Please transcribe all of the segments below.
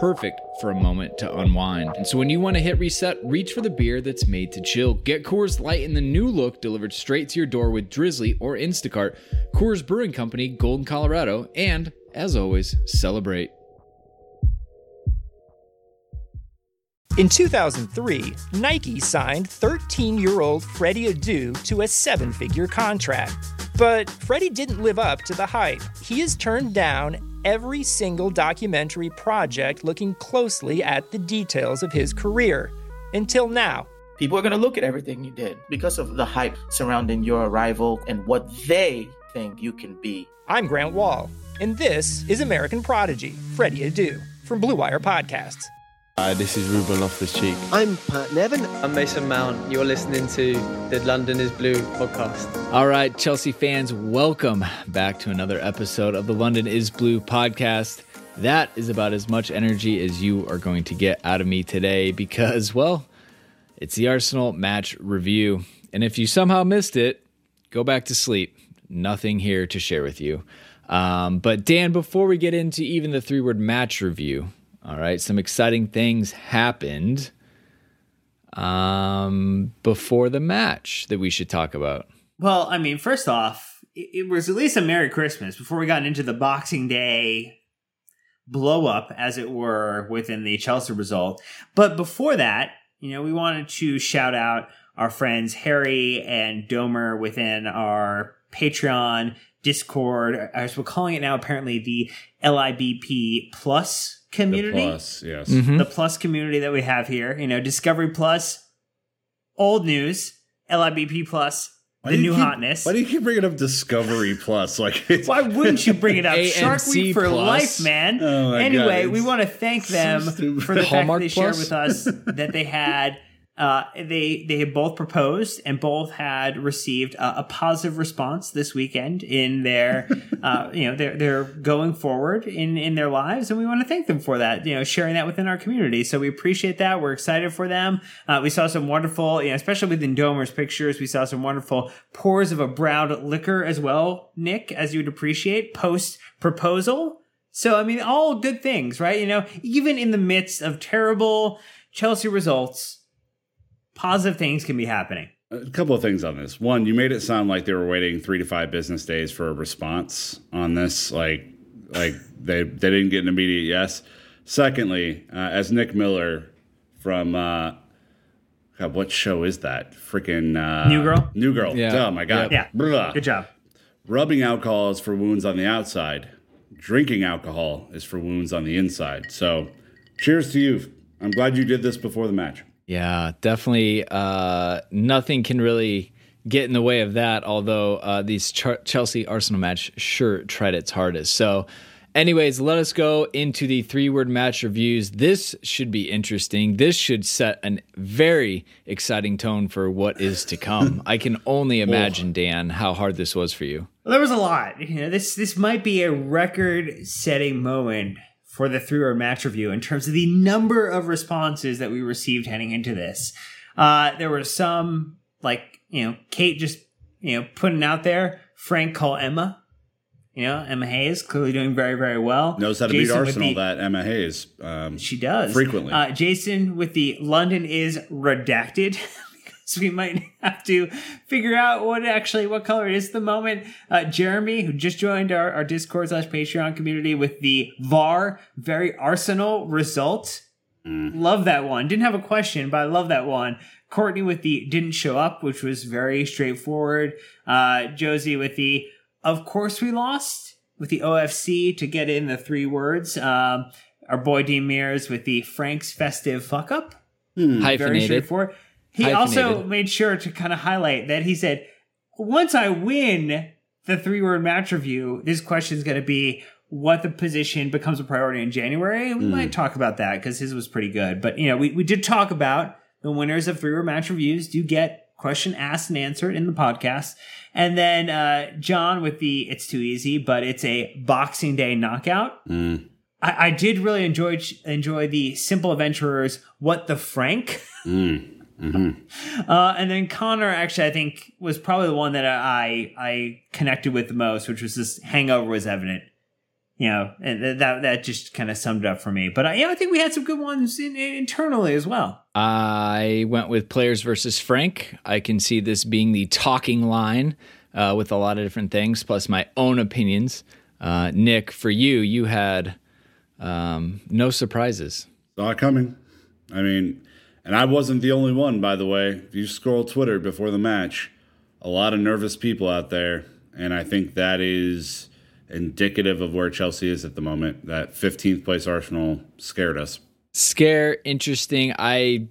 perfect for a moment to unwind. And so when you want to hit reset, reach for the beer that's made to chill. Get Coors Light in the new look delivered straight to your door with Drizly or Instacart. Coors Brewing Company, Golden, Colorado, and as always, celebrate. In 2003, Nike signed 13 year old Freddie Adu to a seven figure contract. But Freddie didn't live up to the hype. He has turned down every single documentary project looking closely at the details of his career. Until now. People are going to look at everything you did because of the hype surrounding your arrival and what they think you can be. I'm Grant Wahl, and this is American Prodigy, Freddie Adu, from Blue Wire Podcasts. Hi, this is Ruben Loftus Cheek. I'm Pat Nevin. I'm Mason Mount. You're listening to the London is Blue podcast. All right, Chelsea fans, welcome back to another episode of the London is Blue podcast. That is about as much energy as you are going to get out of me today because, well, it's the Arsenal match review. And if you somehow missed it, go back to sleep. Nothing here to share with you. Um, but, Dan, before we get into even the three word match review, all right, some exciting things happened um, before the match that we should talk about. Well, I mean, first off, it, it was at least a Merry Christmas before we got into the Boxing Day blow up, as it were, within the Chelsea result. But before that, you know, we wanted to shout out our friends Harry and Domer within our Patreon, Discord, as we're calling it now, apparently the LIBP Plus community. The plus, yes. Mm-hmm. The plus community that we have here. You know, Discovery Plus, old news, LIBP Plus, Why the new keep- hotness. Why do you keep bringing up Discovery Plus? Like, it's, Why wouldn't you bring it up? Shark Week for Plus. life, man. Oh anyway, God, we want to thank them stupid. for the fact that Hallmark they shared with us that they had. Uh, they they had both proposed and both had received a, a positive response this weekend in their uh, you know they're they're going forward in in their lives and we want to thank them for that you know sharing that within our community. So we appreciate that. We're excited for them. Uh, we saw some wonderful you know especially within Domer's pictures we saw some wonderful pours of a browed liquor as well Nick as you would appreciate post proposal so I mean all good things right? You know even in the midst of terrible Chelsea results positive things can be happening. a couple of things on this. One, you made it sound like they were waiting three to five business days for a response on this. Like, like they they didn't get an immediate yes. Secondly, uh, as Nick Miller from uh, God, what show is that? Freaking uh, New Girl? New Girl. Yeah. Oh my God. Yeah. Blah. Good job. Rubbing alcohol is for wounds on the outside. Drinking alcohol is for wounds on the inside. So, cheers to you. I'm glad you did this before the match. Yeah, definitely. Uh, nothing can really get in the way of that. Although uh, these Ch- Chelsea Arsenal match sure tried its hardest. So, anyways, let us go into the three word match reviews. This should be interesting. This should set a very exciting tone for what is to come. I can only imagine, Dan, how hard this was for you. Well, there was a lot. You know, this this might be a record-setting moment for the three-hour match review in terms of the number of responses that we received heading into this. Uh, there were some like you know Kate just you know putting out there. Frank call Emma. You know Emma Hayes clearly doing very very well. Knows how to Jason beat Arsenal, the- that Emma Hayes. Um, She does Frequently. Uh, Jason with the London is redacted so we might have to figure out what actually what color it is at the moment. Uh, Jeremy, who just joined our, our Discord slash Patreon community with the VAR very Arsenal result. Love that one. Didn't have a question, but I love that one. Courtney with the didn't show up, which was very straightforward. Uh, Josie with the of course we lost with the OFC to get in the three words. Um, our boy Dean Mears with the Frank's festive fuck up. Very Hyphenated. straightforward. He also made sure to kind of highlight that he said, once I win the three word match review, this question is going to be what the position becomes a priority in January. And we hmm. might talk about that because his was pretty good. But, you know, we, we did talk about the winners of three word match reviews do get question asked and answered in the podcast. And then uh, John with the it's too easy, but it's a Boxing Day knockout. Hmm. I, I did really enjoy enjoy the Simple Adventurers. What the Frank? Hmm. Uh, and then Connor actually, I think, was probably the one that I I connected with the most, which was this hangover was evident. You know, and th- that that just kind of summed it up for me. But I, yeah, I think we had some good ones in, in- internally as well. I went with players versus Frank. I can see this being the talking line uh, with a lot of different things, plus my own opinions. Uh, Nick, for you, you had um, no surprises. Saw it coming. I mean, and I wasn't the only one, by the way. If you scroll Twitter before the match, a lot of nervous people out there. And I think that is indicative of where Chelsea is at the moment. That 15th place Arsenal scared us. Scare, interesting. I,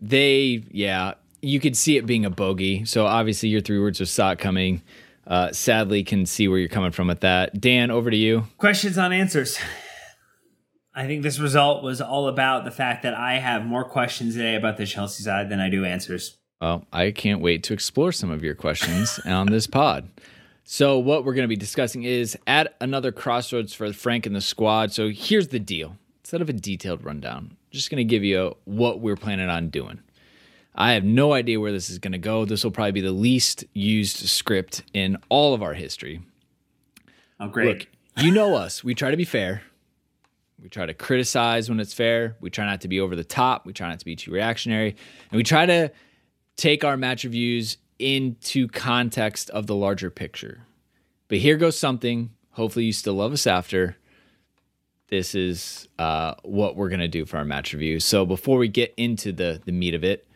they, yeah, you could see it being a bogey. So obviously, your three words of sock coming. Uh, sadly, can see where you're coming from with that. Dan, over to you. Questions on answers. I think this result was all about the fact that I have more questions today about the Chelsea side than I do answers. Well, I can't wait to explore some of your questions on this pod. So, what we're going to be discussing is at another crossroads for Frank and the squad. So, here's the deal instead of a detailed rundown, I'm just going to give you what we're planning on doing. I have no idea where this is going to go. This will probably be the least used script in all of our history. Oh, great. Look, you know us. We try to be fair. We try to criticize when it's fair. We try not to be over the top. We try not to be too reactionary. And we try to take our match reviews into context of the larger picture. But here goes something. Hopefully, you still love us after. This is uh, what we're going to do for our match review. So, before we get into the, the meat of it,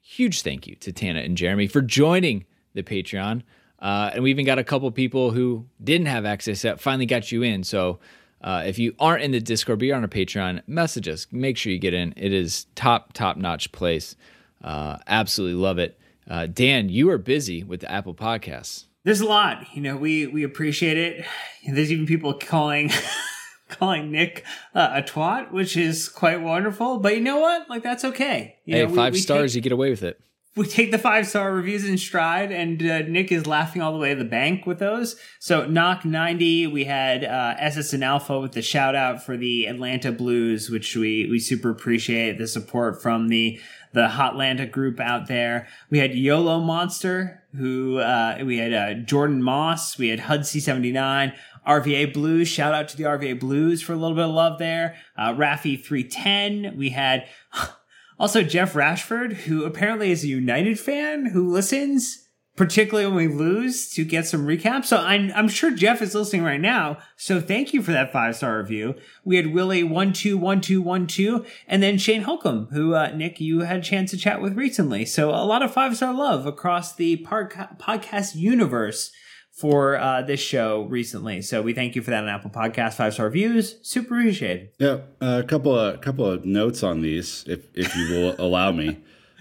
huge thank you to Tana and Jeremy for joining the Patreon. Uh, and we even got a couple people who didn't have access that finally got you in. So uh, if you aren't in the Discord, but you're on our Patreon, message us. Make sure you get in. It is top, top notch place. Uh, absolutely love it. Uh, Dan, you are busy with the Apple Podcasts. There's a lot, you know. We we appreciate it. There's even people calling calling Nick uh, a twat, which is quite wonderful. But you know what? Like that's okay. You Hey, know, we- five we stars, take- you get away with it. We take the five star reviews in stride, and uh, Nick is laughing all the way to the bank with those. So, knock 90, we had uh, SS and Alpha with the shout out for the Atlanta Blues, which we, we super appreciate the support from the the Hotlanta group out there. We had YOLO Monster, who uh, we had uh, Jordan Moss, we had HUD C79. RVA Blues, shout out to the RVA Blues for a little bit of love there. Uh, Rafi 310, we had also, Jeff Rashford, who apparently is a United fan who listens, particularly when we lose, to get some recaps. So I'm, I'm sure Jeff is listening right now. So thank you for that five star review. We had Willie one two one two one two, and then Shane Holcomb, who uh, Nick you had a chance to chat with recently. So a lot of five star love across the podca- podcast universe for uh, this show recently. So we thank you for that on Apple Podcast five star reviews. Super appreciated. Yeah, a couple of couple of notes on these, if if you will allow me.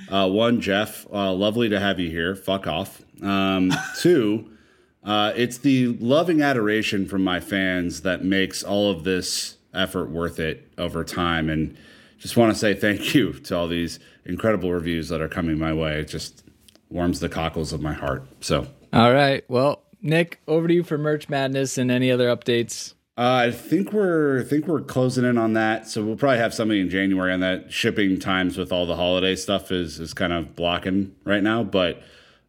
Uh, one, Jeff, uh, lovely to have you here. Fuck off. Um, two, uh, it's the loving adoration from my fans that makes all of this effort worth it over time, and just want to say thank you to all these incredible reviews that are coming my way. It just warms the cockles of my heart. So. All right. Well, Nick, over to you for Merch Madness and any other updates. Uh, I think we're I think we're closing in on that, so we'll probably have something in January on that. Shipping times with all the holiday stuff is is kind of blocking right now, but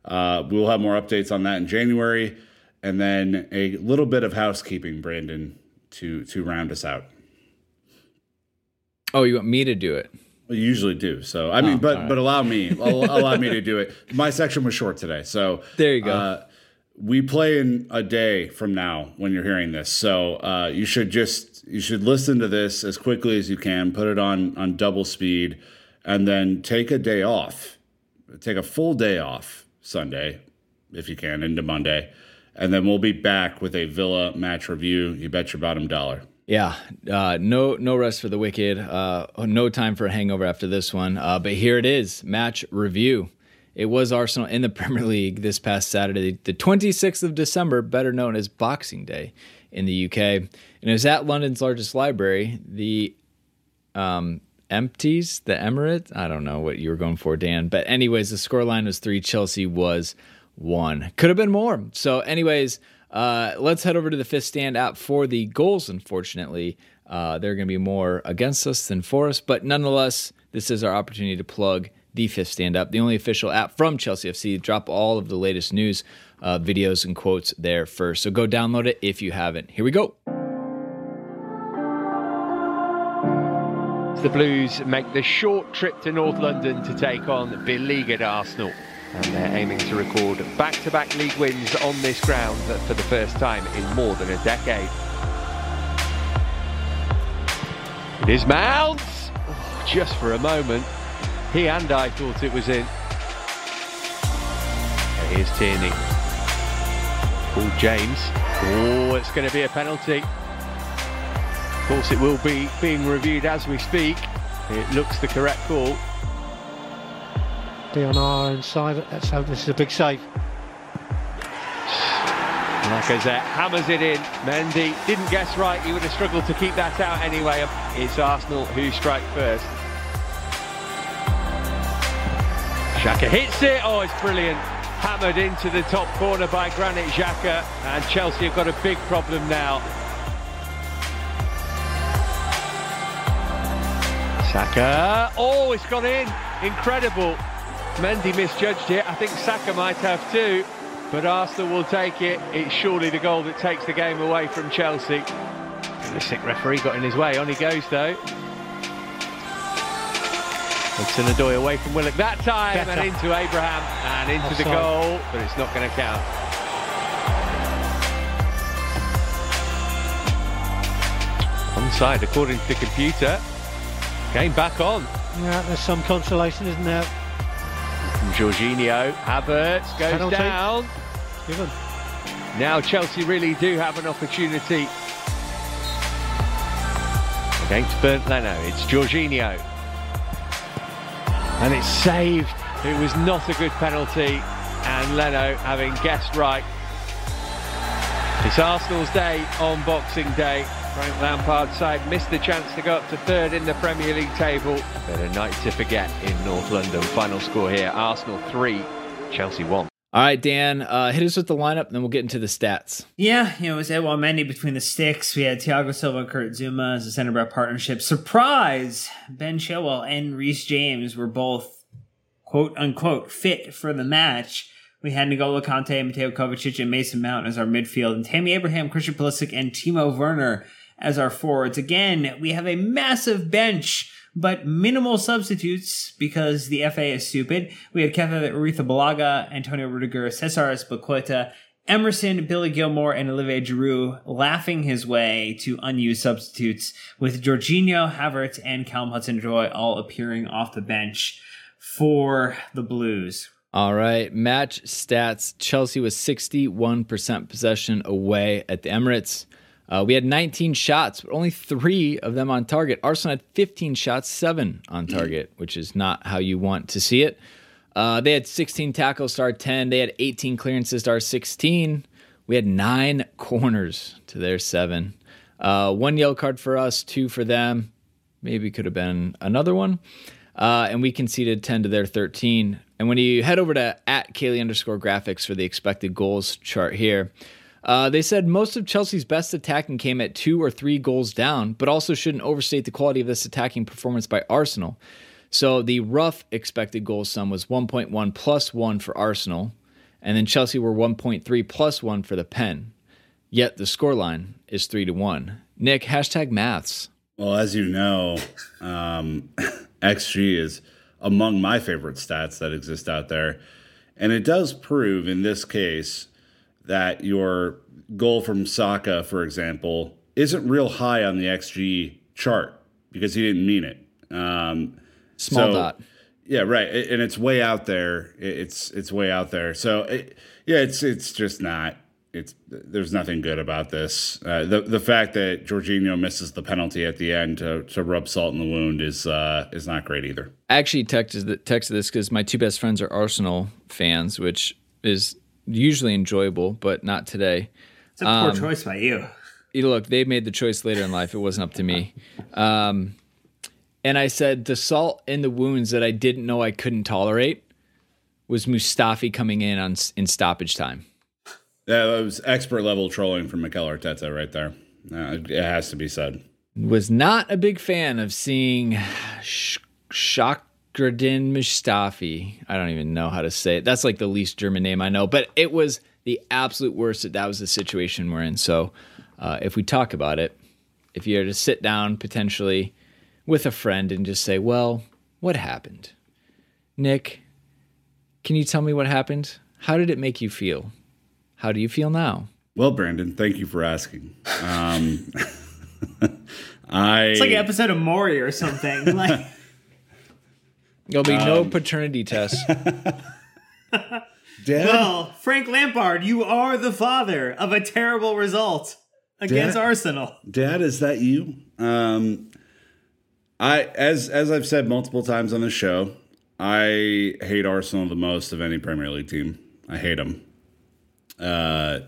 uh, we'll have more updates on that in January, and then a little bit of housekeeping, Brandon, to to round us out. Oh, you want me to do it? I usually do. So I mean, Oh, but right. but allow me, allow, allow me to do it. My section was short today, so There you go. Uh, we play in a day from now when you're hearing this, so uh, you should just you should listen to this as quickly as you can. Put it on on double speed, and then take a day off. Take a full day off Sunday, if you can, into Monday, and then we'll be back with a Villa match review. You bet your bottom dollar. Yeah, uh, no no rest for the wicked. Uh, no time for a hangover after this one. Uh, but here it is, match review. It was Arsenal in the Premier League this past Saturday, the 26th of December, better known as Boxing Day in the UK, and it was at London's largest library, the um, Empties, the Emirates. I don't know what you were going for, Dan. But anyways, the scoreline was three. Chelsea was one. Could have been more. So, anyways, uh, let's head over to the fifth stand app for the goals. Unfortunately, uh, they're going to be more against us than for us. But nonetheless, this is our opportunity to plug the fifth stand up, the only official app from Chelsea FC. Drop all of the latest news, uh, videos, and quotes there first. So go download it if you haven't. Here we go. The Blues make the short trip to North London to take on beleaguered Arsenal. And they're aiming to record back-to-back league wins on this ground for the first time in more than a decade. It is Mount! Oh, just for a moment. He and I thought it was in. Here's Tierney. Paul James. Oh, it's going to be a penalty. Of course, it will be being reviewed as we speak. It looks the correct call. Be on our own side. Let's hope this is a big save. Lacazette hammers it in. Mendy didn't guess right. He would have struggled to keep that out anyway. It's Arsenal who strike first. Xhaka hits it. Oh, it's brilliant. Hammered into the top corner by Granit Xhaka. And Chelsea have got a big problem now. Saka. Oh, it's gone in. Incredible. Mendy misjudged it. I think Saka might have too. But Arsenal will take it. It's surely the goal that takes the game away from Chelsea. The sick referee got in his way. On he goes though. Odoi away from Willock that time Better. and into Abraham and into the goal, but it's not going to count. Onside according to the computer. Game back on. Yeah, there's some consolation, isn't there? From Jorginho, Havertz goes Penalty. down. Given. Now Chelsea really do have an opportunity against Bernd Leno. It's Jorginho. And it's saved. It was not a good penalty. And Leno, having guessed right, it's Arsenal's day on Boxing Day. Frank Lampard's side missed the chance to go up to third in the Premier League table. But a night to forget in North London. Final score here Arsenal 3, Chelsea 1. All right, Dan, uh, hit us with the lineup, then we'll get into the stats. Yeah, you know, it was Edouard Mendy between the sticks. We had Thiago Silva and Kurt Zouma as a center back partnership. Surprise! Ben Chilwell and Reece James were both quote unquote fit for the match. We had N'Golo Kante, Mateo Kovacic, and Mason Mount as our midfield, and Tammy Abraham, Christian Pulisic, and Timo Werner as our forwards. Again, we have a massive bench, but minimal substitutes because the FA is stupid. We had Kevin Balaga, Antonio Rudiger, Cesar Azpilicueta, Emerson, Billy Gilmour, and Olivier Giroud laughing his way to unused substitutes, with Jorginho, Havertz, and Callum Hudson-Odoi all appearing off the bench for the Blues. All right, match stats. Chelsea was 61% possession away at the Emirates. Uh, we had 19 shots, but only three of them on target. Arsenal had 15 shots, seven on target, which is not how you want to see it. Uh, they had 16 tackles to our 10. They had 18 clearances to our 16. We had nine corners to their seven. Uh, one yellow card for us, two for them. Maybe could have been another one. Uh, and we conceded 10 to their 13. And when you head over to at Caley underscore graphics for the expected goals chart here, uh, they said most of Chelsea's best attacking came at two or three goals down, but also shouldn't overstate the quality of this attacking performance by Arsenal. So the rough expected goal sum was 1.1 plus 1 for Arsenal, and then Chelsea were 1.3 plus 1 for the pen. Yet the scoreline is 3 to 1. Nick, hashtag maths. Well, as you know, um, XG is among my favorite stats that exist out there. And it does prove in this case that your goal from Saka, for example, isn't real high on the XG chart because he didn't mean it. Um, Small so- dot. yeah, right, and it's way out there. It's it's way out there. So it, yeah, it's it's just not. It's there's nothing good about this. Uh, the the fact that Jorginho misses the penalty at the end to, to rub salt in the wound is uh, is not great either. I actually texted texted this because my two best friends are Arsenal fans, which is usually enjoyable, but not today. It's a poor choice by you. you look, they made the choice later in life. It wasn't up to me. Um, and I said the salt in the wounds that I didn't know I couldn't tolerate was Mustafi coming in on in stoppage time. That was expert level trolling from Mikel Arteta right there. Uh, it has to be said. Was not a big fan of seeing Sh- Shakradin Mustafi. I don't even know how to say it. That's like the least German name I know, but it was the absolute worst that that was the situation we're in. So uh, if we talk about it, if you were to sit down potentially with a friend and just say, well, what happened? Nick, can you tell me what happened? How did it make you feel? How do you feel now? Well, Brandon, thank you for asking. Um, I It's like an episode of Maury or something. Like There'll be no paternity test. Dad, Well, Frank Lampard, you are the father of a terrible result against Dad? Arsenal. Dad, is that you? Um, I as as I've said multiple times on the show, I hate Arsenal the most of any Premier League team. I hate them. Uh,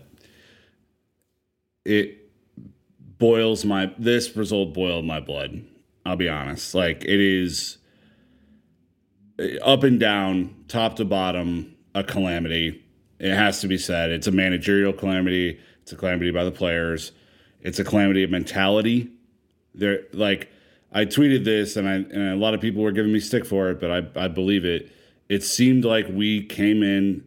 it boils my this result boiled my blood. I'll be honest. Like it is up and down, top to bottom, a calamity. It has to be said. It's a managerial calamity. It's a calamity by the players. It's a calamity of mentality. There, like I tweeted this, and I and a lot of people were giving me stick for it, but I I believe it. It seemed like we came in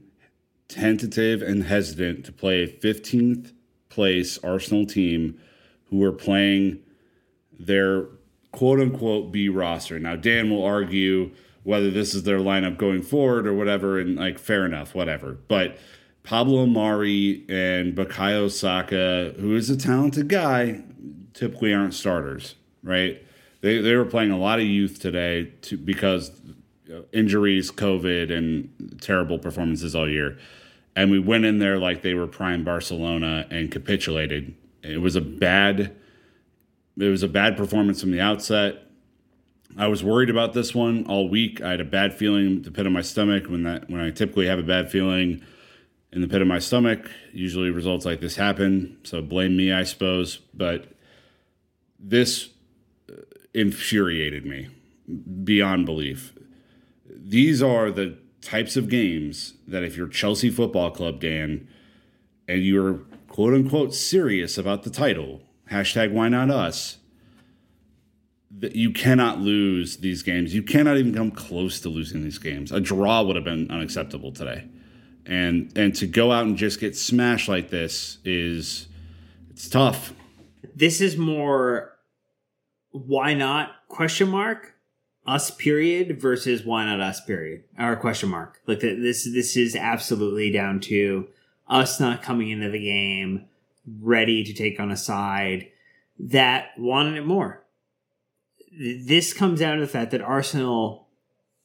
tentative and hesitant to play a 15th place Arsenal team who were playing their quote unquote B roster. Now, Dan will argue whether this is their lineup going forward or whatever, and like, fair enough, whatever. But Pablo Mari and Bukayo Saka, who is a talented guy, typically aren't starters, right? They, they were playing a lot of youth today to, because uh, injuries, COVID, and terrible performances all year. And we went in there like they were prime Barcelona and capitulated. It was a bad it was a bad performance from the outset. I was worried about this one all week. I had a bad feeling the pit of my stomach when that when I typically have a bad feeling in the pit of my stomach. Usually results like this happen. So blame me, I suppose. But this uh, infuriated me beyond belief. These are the types of games that if you're Chelsea Football Club, Dan, and you're quote unquote serious about the title, hashtag why not us, you cannot lose these games. You cannot even come close to losing these games. A draw would have been unacceptable today. And and to go out and just get smashed like this is it's tough. This is more why not question mark us period versus why not us period or question mark. Like th- this this is absolutely down to us not coming into the game ready to take on a side that wanted it more. This comes down to the fact that Arsenal,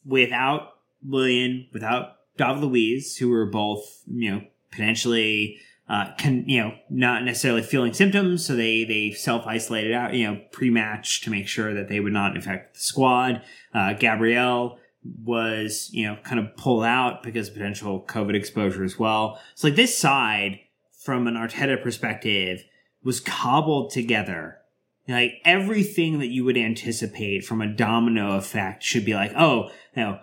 without Willian, without David Luiz, who were both, you know, potentially, uh, can, you know, not necessarily feeling symptoms, so they, they self isolated out, you know, pre match to make sure that they would not infect the squad. Uh, Gabriel was, you know, kind of pulled out because of potential COVID exposure as well. So, like, this side, from an Arteta perspective, was cobbled together like everything that you would anticipate from a domino effect should be like, oh, you know,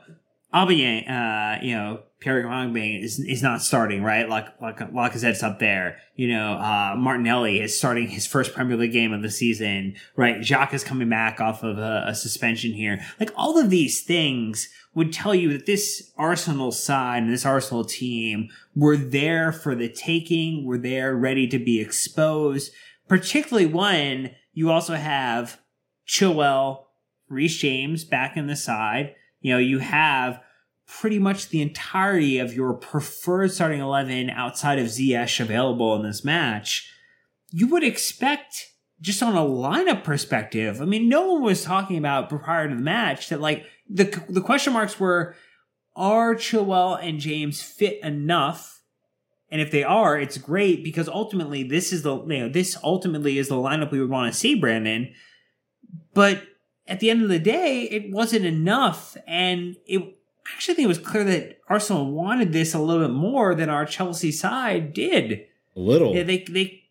Aubameyang, uh, you know, Pierre Aubameyang is is not starting, right? Like like Lacazette's up there. You know, uh, Martinelli is starting his first Premier League game of the season, right? Xhaka is coming back off of a, a suspension here. Like all of these things would tell you that this Arsenal side and this Arsenal team were there for the taking, were there ready to be exposed, particularly when you also have Chilwell, Reece James back in the side. You know, you have pretty much the entirety of your preferred starting 11 outside of Ziyech available in this match. You would expect just on a lineup perspective. I mean, no one was talking about prior to the match that like the the question marks were are Chilwell and James fit enough? And if they are, it's great because ultimately this is the you know this ultimately is the lineup we would want to see, Brandon. But at the end of the day, it wasn't enough, and it actually think it was clear that Arsenal wanted this a little bit more than our Chelsea side did. A little. Yeah, they they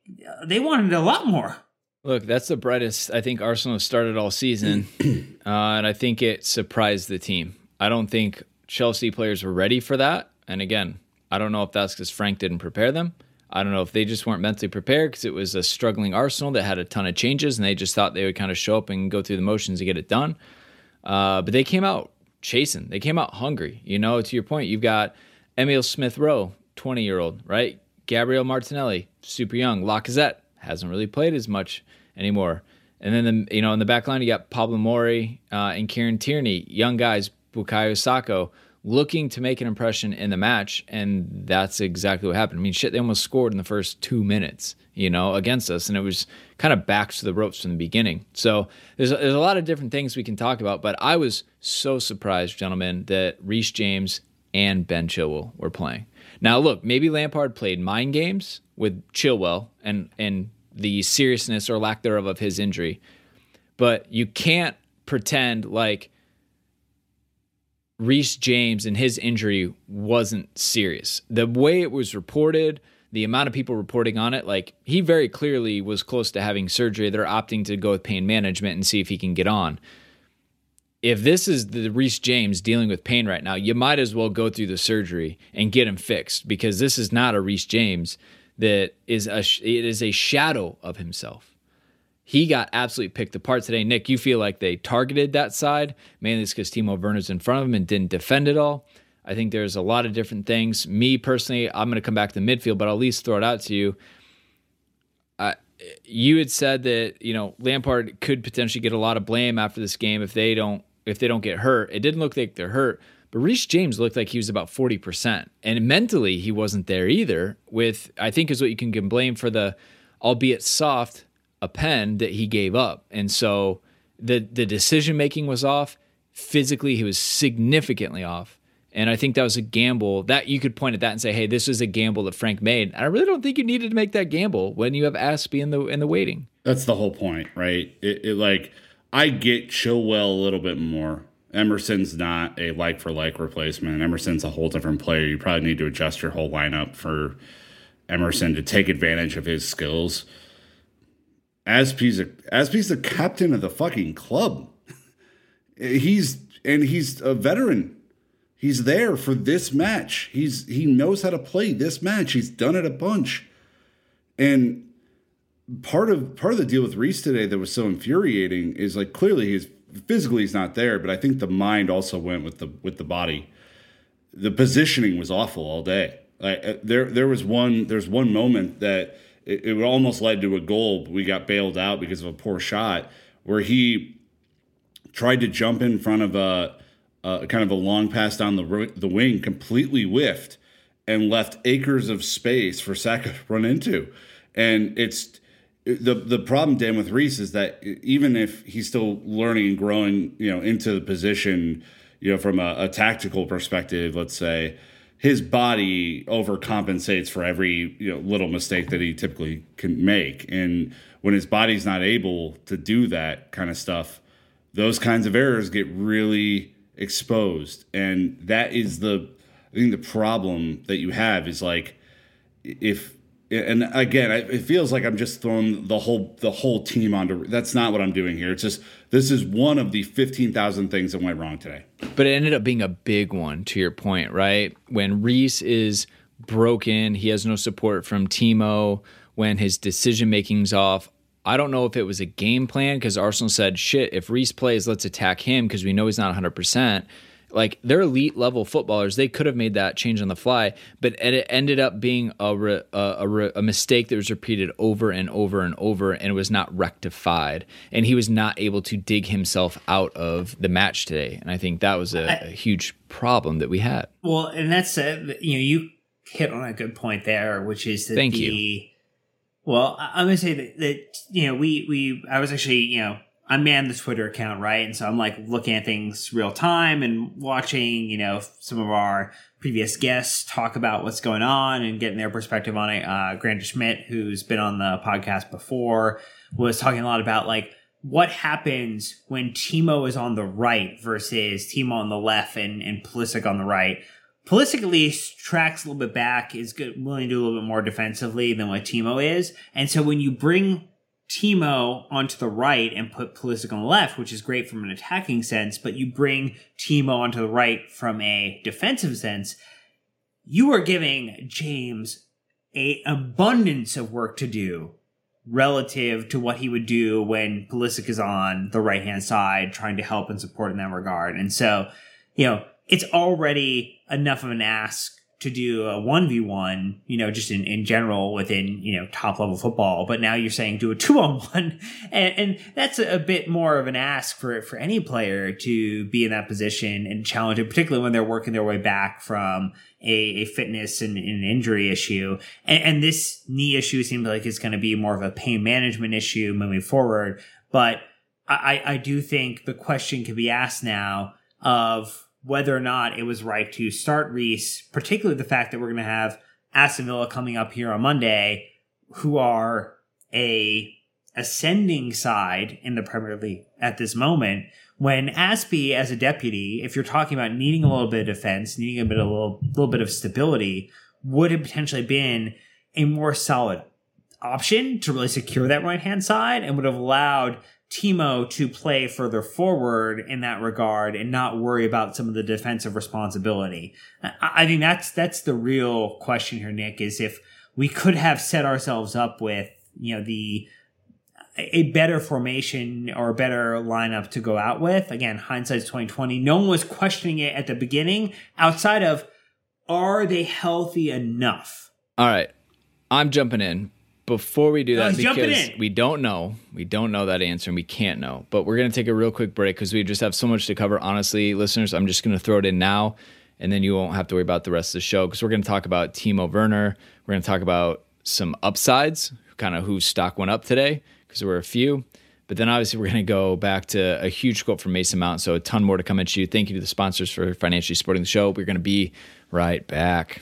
they wanted a lot more. Look, that's the brightest I think Arsenal started all season, uh, and I think it surprised the team. I don't think Chelsea players were ready for that. And again, I don't know if that's because Frank didn't prepare them. I don't know if they just weren't mentally prepared because it was a struggling Arsenal that had a ton of changes, and they just thought they would kind of show up and go through the motions to get it done. Uh, but they came out chasing. They came out hungry. You know, to your point, you've got Emil Smith Rowe, 20 year old, right? Gabriel Martinelli, super young. Lacazette hasn't really played as much anymore. And then, the, you know, in the back line, you got Pablo Mari uh, and Kieran Tierney, young guys, Bukayo Saka, looking to make an impression in the match. And that's exactly what happened. I mean, shit, they almost scored in the first two minutes, you know, against us. And it was kind of back to the ropes from the beginning. So there's, there's a lot of different things we can talk about. But I was so surprised, gentlemen, that Reece James and Ben Chilwell were playing. Now, look, maybe Lampard played mind games with Chilwell and, and the seriousness or lack thereof of his injury. But you can't pretend like Reece James and his injury wasn't serious. The way it was reported, the amount of people reporting on it, like he very clearly was close to having surgery. They're opting to go with pain management and see if he can get on. If this is the Reece James dealing with pain right now, you might as well go through the surgery and get him fixed because this is not a Reece James that is a it is a shadow of himself. He got absolutely picked apart today. Nick, you feel like they targeted that side mainly because Timo Werner's in front of him and didn't defend it all. I think there's a lot of different things. Me personally, I'm going to come back to the midfield, but I'll at least throw it out to you. Uh, you had said that you know Lampard could potentially get a lot of blame after this game if they don't if they don't get hurt. It didn't look like they're hurt, but Reece James looked like he was about 40%. And mentally, he wasn't there either, with, I think, is what you can blame for the, albeit soft, a pen that he gave up. And so the, the decision making was off. Physically, he was significantly off. And I think that was a gamble that you could point at that and say, "Hey, this is a gamble that Frank made." And I really don't think you needed to make that gamble when you have Azpi in the in the waiting. That's the whole point, right? It, it like I get Chilwell a little bit more Emerson's not a like for like replacement. Emerson's a whole different player. You probably need to adjust your whole lineup for Emerson to take advantage of his skills. Azpi's a Azpi's the captain of the fucking club. he's and he's a veteran. He's there for this match. He's he knows how to play this match. He's done it a bunch. And part of part of the deal with Reece today that was so infuriating is like clearly he's physically he's not there, but I think the mind also went with the with the body. The positioning was awful all day. Like uh, there there was one there's one moment that it, it almost led to a goal. But we got bailed out because of a poor shot where he tried to jump in front of a, a kind of a long pass down the the wing, completely whiffed, and left acres of space for Saka to run into. And it's the the problem, Dan, with Reece is that even if he's still learning and growing, you know, into the position, you know, from a, a tactical perspective, let's say, his body overcompensates for every you know little mistake that he typically can make, and when his body's not able to do that kind of stuff, those kinds of errors get really exposed, and that is the I think the problem that you have is like if and again, it feels like I'm just throwing the whole the whole team onto. That's not what I'm doing here. It's just this is one of the fifteen thousand things that went wrong today. But it ended up being a big one. To your point, right? When Reece is broken, he has no support from Timo. When his decision making's off, I don't know if it was a game plan because Arsenal said, "Shit, if Reece plays, let's attack him because we know he's not 100." percent Like they're elite level footballers. They could have made that change on the fly, but it ended up being a, re, a, a, a, mistake that was repeated over and over and over and it was not rectified. And he was not able to dig himself out of the match today. And I think that was a, a huge problem that we had. Well, and that's, uh, you know, you hit on a good point there, which is that Thank the, you. well, I'm going to say that, that, you know, we, we, I was actually, you know, I man the Twitter account, right? And so I'm like looking at things real time and watching, you know, some of our previous guests talk about what's going on and getting their perspective on it. Uh, Schmidt, who's been on the podcast before, was talking a lot about like what happens when Timo is on the right versus Timo on the left and, and Pulisic on the right. Pulisic at least tracks a little bit back, is good, willing to do a little bit more defensively than what Timo is. And so when you bring Timo onto the right and put Pulisic on the left, which is great from an attacking sense, but you bring Timo onto the right from a defensive sense, you are giving James a abundance of work to do relative to what he would do when Pulisic is on the right hand side trying to help and support in that regard. And so, you know, it's already enough of an ask to do a 1v1, you know, just in, in general within, you know, top level football. But now you're saying do a two on one. And, and that's a, bit more of an ask for, for any player to be in that position and challenge it, particularly when they're working their way back from a, a fitness and, and, an injury issue. And, and this knee issue seems like it's going to be more of a pain management issue moving forward. But I, I do think the question can be asked now of, whether or not it was right to start Reece, particularly the fact that we're going to have Aston Villa coming up here on Monday, who are a ascending side in the Premier League at this moment. When Azpi, as a deputy, if you're talking about needing a little bit of defense, needing a bit, of a little, little bit of stability, would have potentially been a more solid option to really secure that right hand side and would have allowed Timo to play further forward in that regard and not worry about some of the defensive responsibility. I think that's that's the real question here, Nick, is if we could have set ourselves up with, you know, the a better formation or a better lineup to go out with. Again, hindsight's twenty twenty. No one was questioning it at the beginning, outside of are they healthy enough? All right. I'm jumping in before we do that because we don't know. We don't know that answer and we can't know. But we're going to take a real quick break because we just have so much to cover. Honestly listeners i'm just going to throw it in now and then you won't have to worry about the rest of the show because we're going to talk about timo werner. We're going to talk about some upsides kind of whose stock went up today because there were a few. But then obviously we're going to go back to a huge quote from mason mount so a ton more to come at you. Thank you to the sponsors for financially supporting the show. We're going to be right back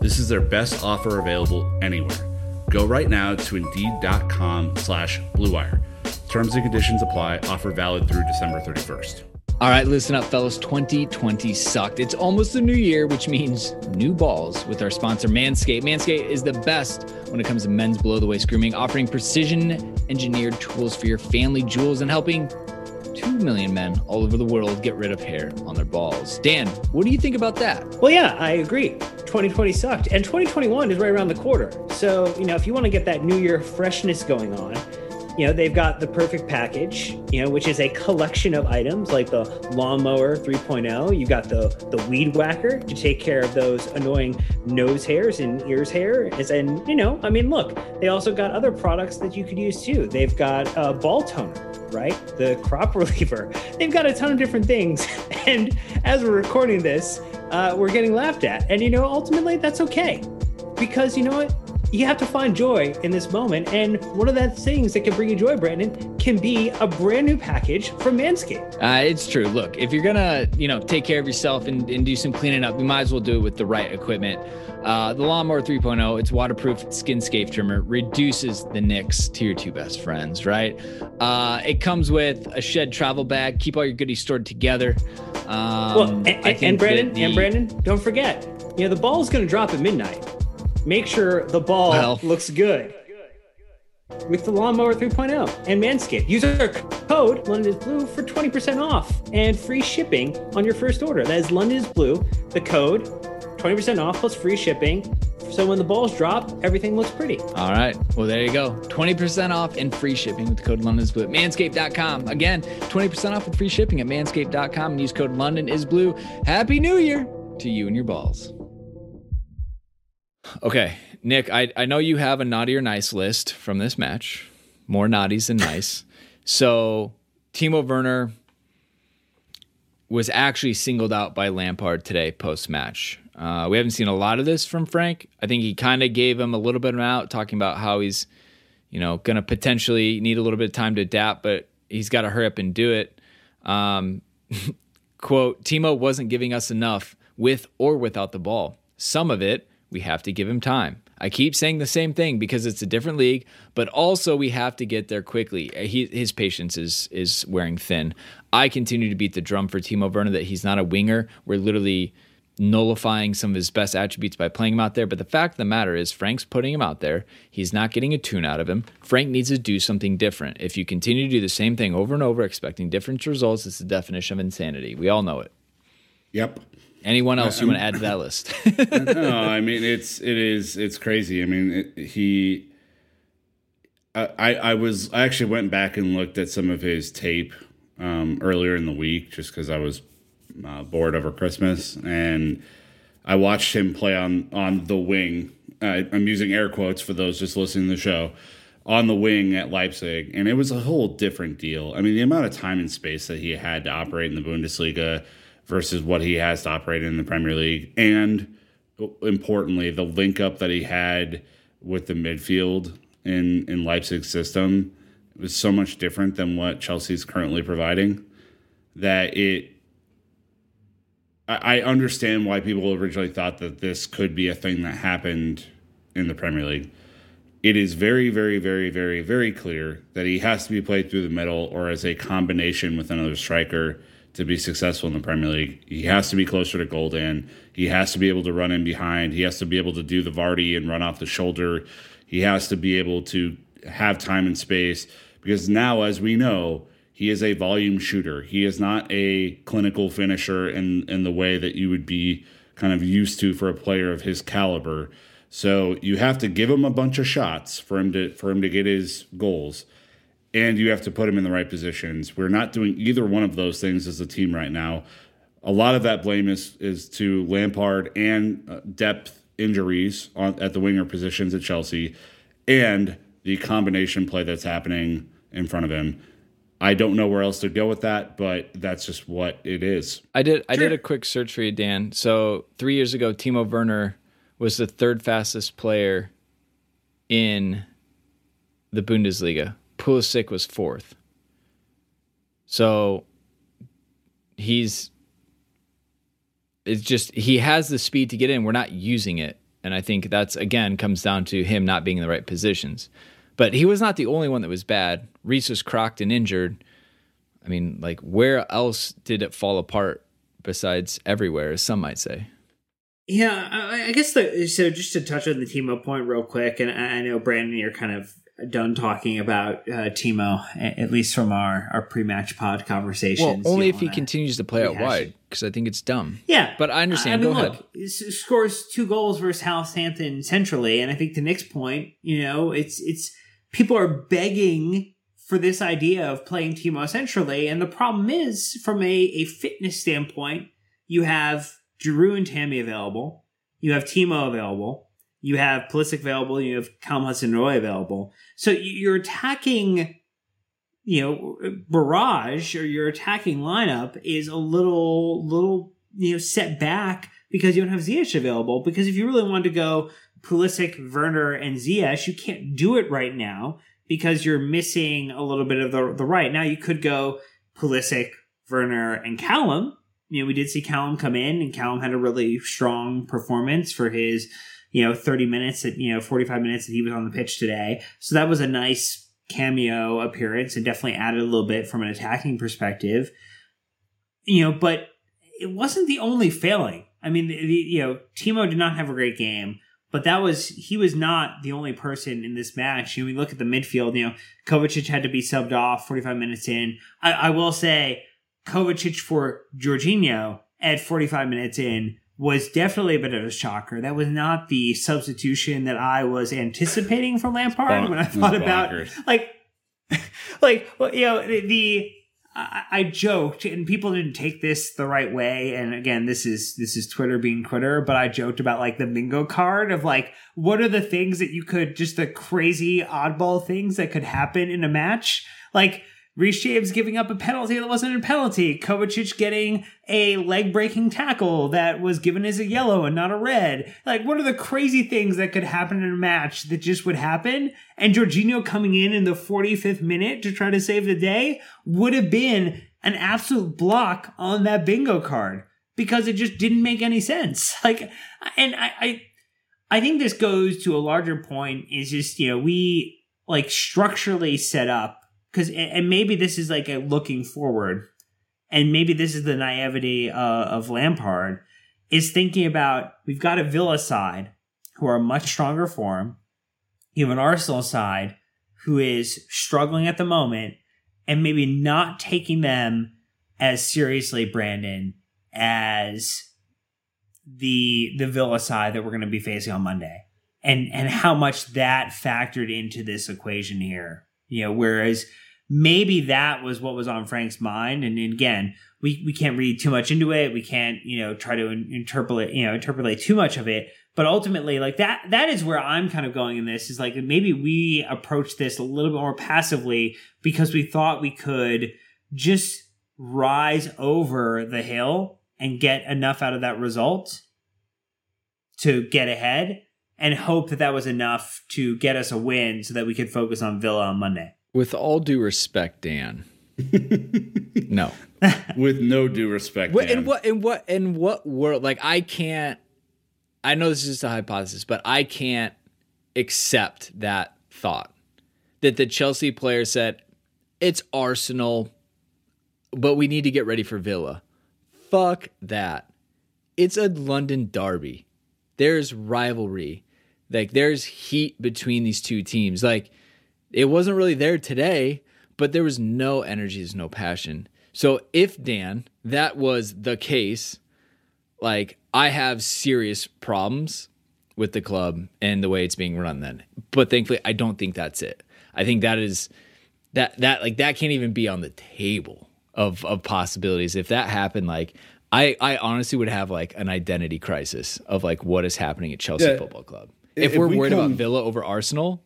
This is their best offer available anywhere. Go right now to Indeed.com slash BlueWire. Terms and conditions apply. Offer valid through December 31st. All right, listen up, fellas. 2020 sucked. It's almost the new year, which means new balls with our sponsor, Manscaped. Manscaped is the best when it comes to men's below the waist grooming, offering precision engineered tools for your family jewels and helping 2 million men all over the world get rid of hair on their balls. Dan, what do you think about that? Well, yeah, I agree. 2020 sucked, and 2021 is right around the corner. So, you know, if you want to get that new year freshness going on, you know, they've got the perfect package, you know, which is a collection of items like the lawnmower 3.0. You've got the the weed whacker to take care of those annoying nose hairs and ears hair. And, you know, I mean, look, they also got other products that you could use too. They've got a ball toner right? The crop reliever. They've got a ton of different things. And as we're recording this, uh, we're getting laughed at. And, you know, ultimately, that's okay. Because, you know what? You have to find joy in this moment. And one of the things that can bring you joy, Brandon, can be a brand new package from Manscaped. Uh, it's true. Look, if you're gonna, you know, take care of yourself and, and do some cleaning up, you might as well do it with the right equipment. Uh, the Lawnmower 3.0, it's waterproof skin scape trimmer, reduces the nicks to your two best friends, right? Uh, it comes with a shed travel bag, keep all your goodies stored together. Um, well, and, and, and Brandon, the- and Brandon, don't forget, you know, the ball's going to drop at midnight. Make sure the ball Well. looks good. With the Lawnmower 3.0 and Manscaped. Use our code London is Blue for 20% off and free shipping on your first order. That is London is Blue, the code, 20% off plus free shipping. So when the balls drop, everything looks pretty. All right. Well, there you go. 20% off and free shipping with the code London is Blue at manscaped.com. Again, 20% off with free shipping at manscaped.com and use code London is Blue. Happy New Year to you and your balls. Okay, Nick, I, I know you have a naughty or nice list from this match. More naughties than nice. So, Timo Werner was actually singled out by Lampard today post match. Uh, we haven't seen a lot of this from Frank. I think he kind of gave him a little bit of an out, talking about how he's, you know, going to potentially need a little bit of time to adapt, but he's got to hurry up and do it. Um, quote, Timo wasn't giving us enough with or without the ball. Some of it, we have to give him time. I keep saying the same thing because it's a different league, but also we have to get there quickly. He, his patience is is wearing thin. I continue to beat the drum for Timo Werner that he's not a winger. We're literally nullifying some of his best attributes by playing him out there. But the fact of the matter is, Frank's putting him out there. He's not getting a tune out of him. Frank needs to do something different. If you continue to do the same thing over and over, expecting different results, it's the definition of insanity. We all know it. Yep. Anyone else you want to add to that list? no, I mean it's it is it's crazy. I mean it, he. I, I I was I actually went back and looked at some of his tape um, earlier in the week just because I was uh, bored over Christmas and I watched him play on on the wing. I'm using air quotes for those just listening to the show on the wing at Leipzig, and it was a whole different deal. I mean, the amount of time and space that he had to operate in the Bundesliga versus what he has to operate in the Premier League, and importantly, the link up that he had with the midfield in in Leipzig's system was so much different than what Chelsea's currently providing that it. I I understand why people originally thought that this could be a thing that happened in the Premier League it is very, very, very, very, very clear that he has to be played through the middle or as a combination with another striker to be successful in the Premier League. He has to be closer to Golden. He has to be able to run in behind. He has to be able to do the Vardy and run off the shoulder. He has to be able to have time and space because now, as we know, he is a volume shooter. He is not a clinical finisher in, in the way that you would be kind of used to for a player of his caliber. So you have to give him a bunch of shots for him to for him to get his goals, and you have to put him in the right positions. We're not doing either one of those things as a team right now. A lot of that blame is is to Lampard and uh, depth injuries on, at the winger positions at Chelsea, and the combination play that's happening in front of him. I don't know where else to go with that, but that's just what it is. I did. I did a quick search for you, Dan. So three years ago, Timo Werner was the third fastest player in the Bundesliga. Pulisic was fourth. So he's it's just he has the speed to get in. We're not using it, and I think that's again comes down to him not being in the right positions. But he was not the only one that was bad. Reece was crocked and injured. I mean, like where else did it fall apart besides everywhere, as some might say? Yeah, I, I guess the so just to touch on the team up point real quick, and I I know Brandon, you're kind of done talking about uh, Timo, at least from our our pre-match pod Well, only if he continues to play out wide, because I think it's dumb. Yeah, But I understand. I mean, Go look, ahead. Scores two goals versus Southampton centrally, and I think to Nick's point, you know, it's it's people are begging for this idea of playing Timo centrally, and the problem is, from a, a fitness standpoint, you have Giroud and Tammy available, you have Timo available, you have Pulisic available, you have Callum Hudson-Odoi available, so you- you're attacking you know barrage or your attacking lineup is a little little you know set back because you don't have Ziyech available. Because if you really wanted to go Pulisic, Werner, and Ziyech, you can't do it right now because you're missing a little bit of the, the right. Now you could go Pulisic, Werner, and Callum. You know, we did see Callum come in, and Callum had a really strong performance for his, you know, 30 minutes, at, you know, 45 minutes that he was on the pitch today. So that was a nice cameo appearance and definitely added a little bit from an attacking perspective. You know, but it wasn't the only failing. I mean, the, the, you know, Timo did not have a great game, but that was he was not the only person in this match. You know, we look at the midfield. You know, Kovacic had to be subbed off 45 minutes in. I, I will say, Kovacic for Jorginho at 45 minutes in was definitely a bit of a shocker. That was not the substitution that I was anticipating from Lampard Bon- when I thought about like like well, you know the, the I, I joked and people didn't take this the right way and again this is this is twitter being twitter but i joked about like the bingo card of like what are the things that you could just the crazy oddball things that could happen in a match like Reece James giving up a penalty that wasn't a penalty. Kovacic getting a leg breaking tackle that was given as a yellow and not a red. Like, what are the crazy things that could happen in a match that just would happen? And Jorginho coming in in the 45th minute to try to save the day would have been an absolute block on that bingo card because it just didn't make any sense. Like, and I, I, I think this goes to a larger point is just, you know, we like structurally set up because and maybe this is like a looking forward and maybe this is the naivety uh, of lampard is thinking about we've got a villa side who are a much stronger form. You have an arsenal side who is struggling at the moment and maybe not taking them as seriously brandon as the the villa side that we're going to be facing on monday. And and how much that factored into this equation here. You know whereas maybe that was what was on Frank's mind. And again, we, we can't read too much into it. We can't, you know, try to in- interpolate, you know, interpolate too much of it. But ultimately, like that, that is where I'm kind of going in this is like maybe we approach this a little bit more passively because we thought we could just rise over the hill and get enough out of that result to get ahead and hope that that was enough to get us a win so that we could focus on Villa on Monday. With all due respect, Dan. no. With no due respect. What, Dan. in what in what in what world like I can't I know this is just a hypothesis, but I can't accept that thought. That the Chelsea player said, It's Arsenal, but we need to get ready for Villa. Fuck that. It's a London derby. There's rivalry. Like there's heat between these two teams. Like it wasn't really there today, but there was no energy, there's no passion. So if Dan, that was the case, like I have serious problems with the club and the way it's being run then. But thankfully I don't think that's it. I think that is that that like that can't even be on the table of of possibilities. If that happened, like I I honestly would have like an identity crisis of like what is happening at Chelsea Yeah. Football Club. If, If we're we worried come- about Villa over Arsenal,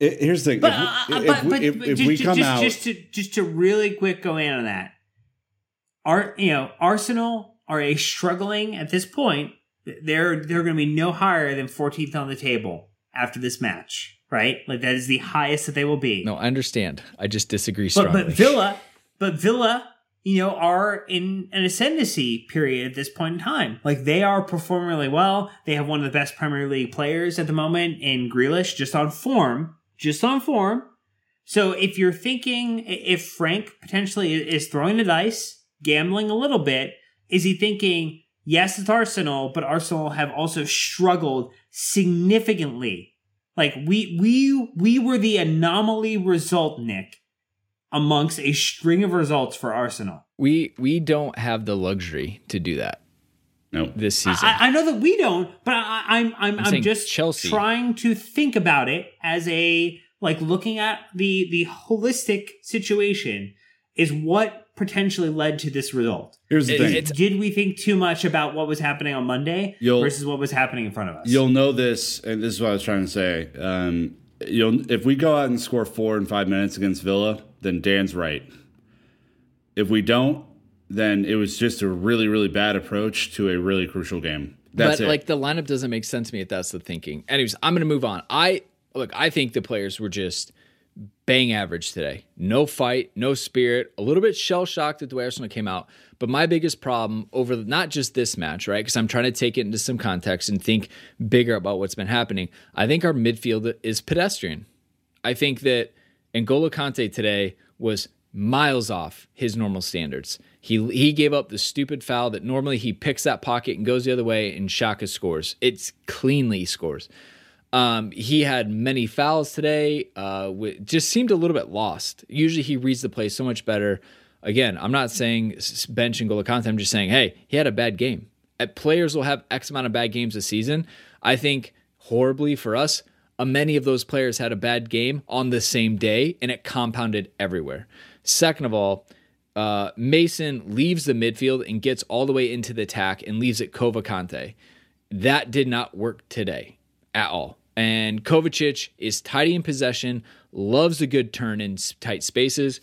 I- Here's the thing. But, if, uh, we, but, if, we- but, if, but if just, we come just, out, just to just to really quick go in on that, Ar, you know, Arsenal are a struggling at this point. They're they're going to be no higher than 14th on the table after this match, right? Like that is the highest that they will be. no, I understand. I just disagree but strongly. but Villa, but Villa, you know, are in an ascendancy period at this point in time. Like they are performing really well. They have one of the best Premier League players at the moment in Grealish, just on form, just on form. So if you're thinking if Frank potentially is throwing the dice, gambling a little bit, is he thinking, yes, it's Arsenal, but Arsenal have also struggled significantly. Like we we we were the anomaly result, Nick, amongst a string of results for Arsenal. we we don't have the luxury to do that no, this season. I, I know that we don't, but I, I'm I'm I'm, saying just Chelsea. trying to think about it as a like looking at the the holistic situation is what potentially led to this result. here's the It- thing. Did we think too much about what was happening on Monday You'll- versus what was happening in front of us? You'll know this, and this is what I was trying to say. Um, you'll if we go out and score four in five minutes against Villa, then Dan's right. If we don't, then it was just a really, really bad approach to a really crucial game. That's but it. like the lineup doesn't make sense to me if that's the thinking. Anyways, I'm gonna move on. I look, I think the players were just bang average today. No fight, no spirit, a little bit shell shocked at the way Arsenal came out. But my biggest problem over the, not just this match, right? Because I'm trying to take it into some context and think bigger about what's been happening. I think our midfield is pedestrian. I think that N'Golo Kante today was miles off his normal standards. He he gave up the stupid foul that normally he picks that pocket and goes the other way and Xhaka scores. It's cleanly scores. Um, he had many fouls today. Uh, just seemed a little bit lost. Usually he reads the play so much better. Again, I'm not saying bench N'Golo Kante. I'm just saying, hey, he had a bad game. Uh, players will have X amount of bad games a season. I think horribly for us, uh, many of those players had a bad game on the same day, and it compounded everywhere. Second of all, uh, Mason leaves the midfield and gets all the way into the attack and leaves it Kova Kante. That did not work today at all. And Kovacic is tidy in possession, loves a good turn in tight spaces,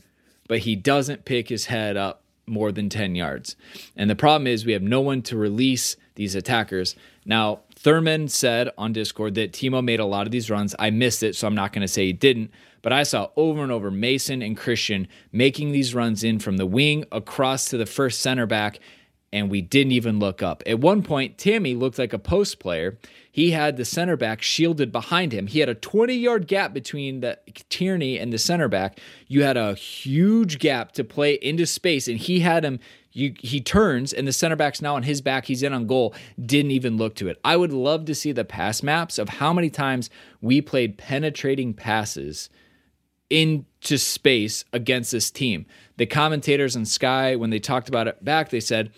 but he doesn't pick his head up more than 10 yards. And the problem is we have no one to release these attackers. Now, Thurman said on Discord that Timo made a lot of these runs. I missed it, so I'm not going to say he didn't. But I saw over and over Mason and Christian making these runs in from the wing across to the first center back, and we didn't even look up. At one point, Tammy looked like a post player. He had the center back shielded behind him. He had a 20 yard gap between the Tierney and the center back. You had a huge gap to play into space, and he had him. You, he turns and the center back's now on his back. He's in on goal. Didn't even look to it. I would love to see the pass maps of how many times we played penetrating passes into space against this team. The commentators on Sky, when they talked about it back, they said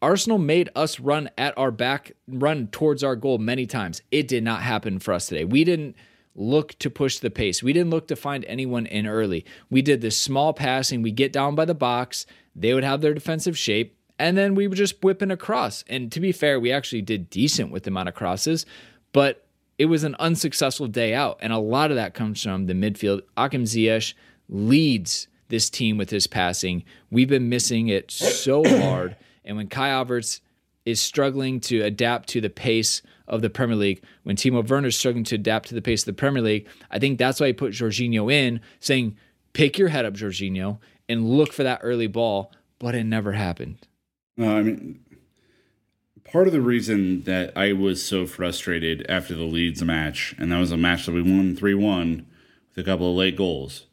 Arsenal made us run at our back, run towards our goal many times. It did not happen for us today. We didn't look to push the pace. We didn't look to find anyone in early. We did this small passing. We get down by the box. They would have their defensive shape, and then we would just whipping across. And to be fair, we actually did decent with the amount of crosses, but it was an unsuccessful day out. And a lot of that comes from the midfield. Hakim Ziyech leads this team with his passing. We've been missing it so hard. And when Kai Havertz is struggling to adapt to the pace of the Premier League, when Timo Werner is struggling to adapt to the pace of the Premier League, I think that's why he put Jorginho in, saying, pick your head up, Jorginho, and look for that early ball. But it never happened. No, I mean, part of the reason that I was so frustrated after the Leeds match, and that was a match that we won 3 1 with a couple of late goals,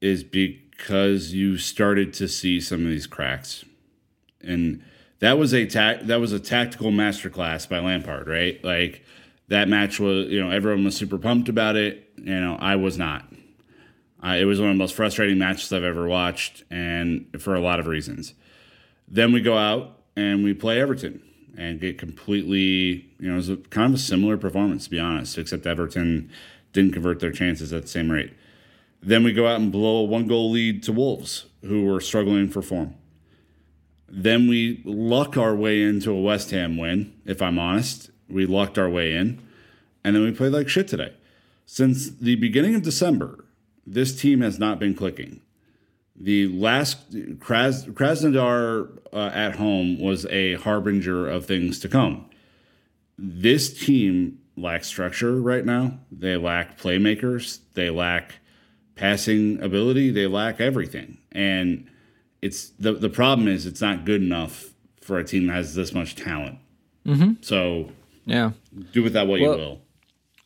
is because you started to see some of these cracks and that was a ta- that was a tactical masterclass by Lampard, right? Like that match was, you know, everyone was super pumped about it. You know, I was not. Uh, it was one of the most frustrating matches I've ever watched, and for a lot of reasons. Then we go out and we play Everton and get completely, you know, it was a, kind of a similar performance, to be honest, except Everton didn't convert their chances at the same rate. Then we go out and blow a one goal lead to Wolves, who were struggling for form. Then we luck our way into a West Ham win, if I'm honest. We lucked our way in. And then we played like shit today. Since the beginning of December, this team has not been clicking. The last Kras, Krasnodar uh, at home was a harbinger of things to come. This team lacks structure right now. They lack playmakers. They lack passing ability. They lack everything. And it's the the problem is it's not good enough for a team that has this much talent. Mm-hmm. So yeah, do with that what well, you will.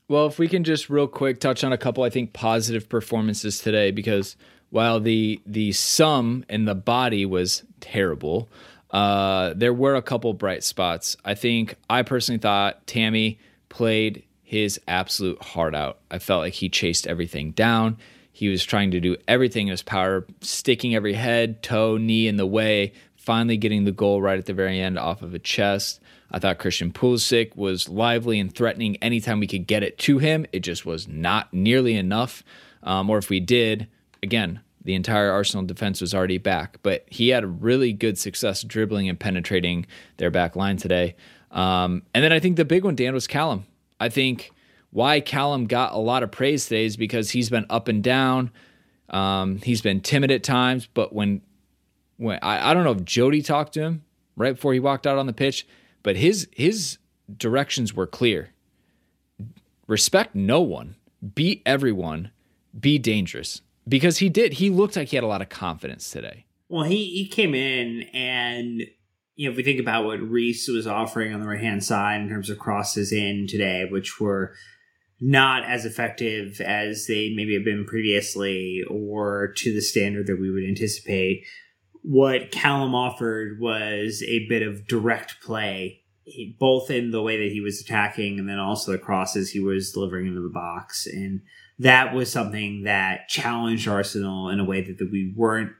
Well, if we can just real quick touch on a couple, I think positive performances today, because while the the sum and the body was terrible, uh, there were a couple bright spots. I think I personally thought Tammy played his absolute heart out. I felt like he chased everything down. He was trying to do everything in his power, sticking every head, toe, knee in the way, finally getting the goal right at the very end off of a chest. I thought Christian Pulisic was lively and threatening anytime we could get it to him. It just was not nearly enough. Um, or if we did, again, the entire Arsenal defense was already back. But he had a really good success dribbling and penetrating their back line today. Um, and then I think the big one, Dan, was Callum. I think why Callum got a lot of praise today is because he's been up and down. Um, he's been timid at times, but when when I, I don't know if Jody talked to him right before he walked out on the pitch, but his his directions were clear. Respect no one, beat everyone, be dangerous. Because he did. He looked like he had a lot of confidence today. Well, he, he came in and you know, if we think about what Reece was offering on the right hand side in terms of crosses in today, which were not as effective as they maybe have been previously or to the standard that we would anticipate. What Callum offered was a bit of direct play, both in the way that he was attacking and then also the crosses he was delivering into the box. And that was something that challenged Arsenal in a way that, that we weren't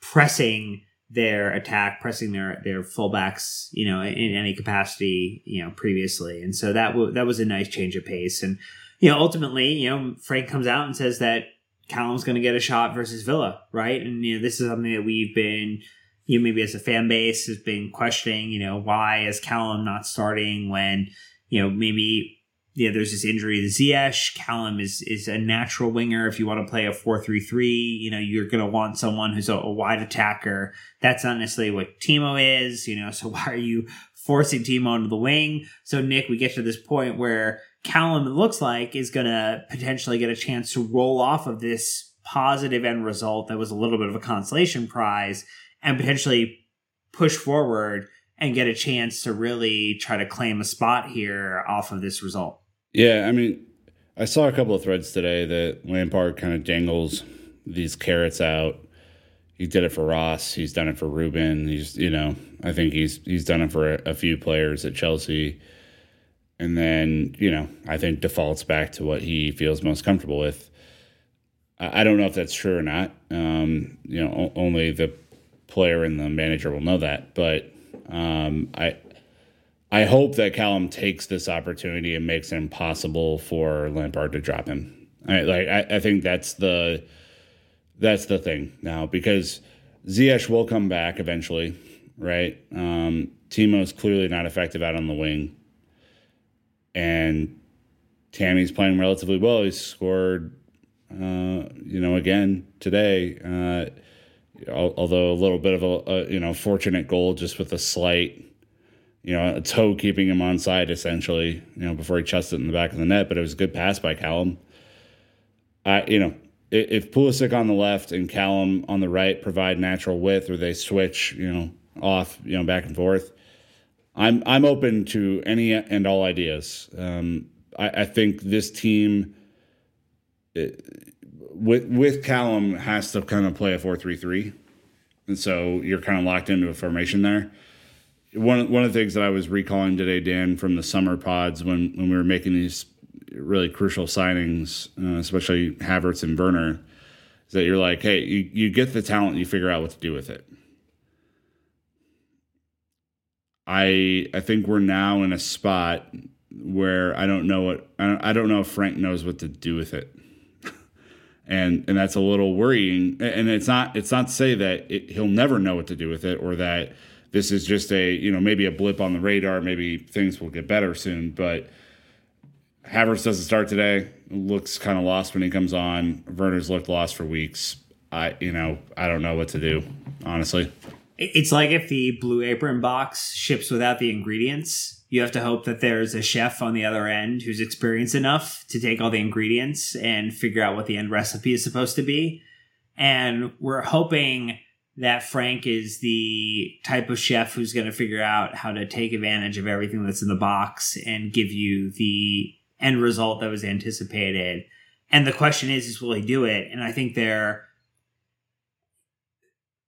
pressing their attack, pressing their their fullbacks, you know, in any capacity, you know, previously. And so that w- that was a nice change of pace. And you know, ultimately, you know, Frank comes out and says that Callum's going to get a shot versus Villa, right? And you know, this is something that we've been, you know, maybe as a fan base has been questioning. You know, why is Callum not starting when you know maybe yeah, there's this injury to Ziyech. Callum is is a natural winger. If you want to play a four three three, you know you're going to want someone who's a, a, wide attacker. That's not necessarily what Timo is. You know, so why are you forcing Timo into the wing? So Nick, we get to this point where Callum it looks like is going to potentially get a chance to roll off of this positive end result that was a little bit of a consolation prize and potentially push forward and get a chance to really try to claim a spot here off of this result. Yeah, I mean, I saw a couple of threads today that Lampard kind of dangles these carrots out. He did it for Ross. He's done it for Ruben. He's, you know, I think he's he's done it for a, a few players at Chelsea. And then, you know, I think defaults back to what he feels most comfortable with. I, I don't know if that's true or not. Um, you know, o- only the player and the manager will know that. But um, I I hope that Callum takes this opportunity and makes it impossible for Lampard to drop him. I, like I, I think that's the that's the thing now because Ziyech will come back eventually, right? Um, Timo's clearly not effective out on the wing, and Tammy's playing relatively well. He's scored, uh, you know, again today. Uh, although a little bit of a, a you know fortunate goal just with a slight you know, a toe keeping him on side essentially, you know, before he chussed it in the back of the net. But it was a good pass by Callum. I, you know, if Pulisic on the left and Callum on the right provide natural width, or they switch, you know, off, you know, back and forth, I'm I'm open to any and all ideas. Um, I, I think this team. It, with with Callum has to kind of play a four three three, and so you're kind of locked into a formation there one one of the things that I was recalling today, Dan, from the summer pods when when we were making these really crucial signings, uh, especially Havertz and Werner, is that you're like, hey, you, you get the talent, you figure out what to do with it. I I think we're now in a spot where I don't know what I don't, I don't know if Frank knows what to do with it. and and that's a little worrying and it's not it's not to say that it, he'll never know what to do with it or that this is just a you know maybe a blip on the radar. Maybe things will get better soon. But Havertz doesn't start today. Looks kind of lost when he comes on. Werner's looked lost for weeks. I you know I don't know what to do honestly. It's like if the Blue Apron box ships without the ingredients. You have to hope that there's a chef on the other end who's experienced enough to take all the ingredients and figure out what the end recipe is supposed to be. And we're hoping that Frank is the type of chef who's going to figure out how to take advantage of everything that's in the box and give you the end result that was anticipated. And the question is, is will he do it? And I think there,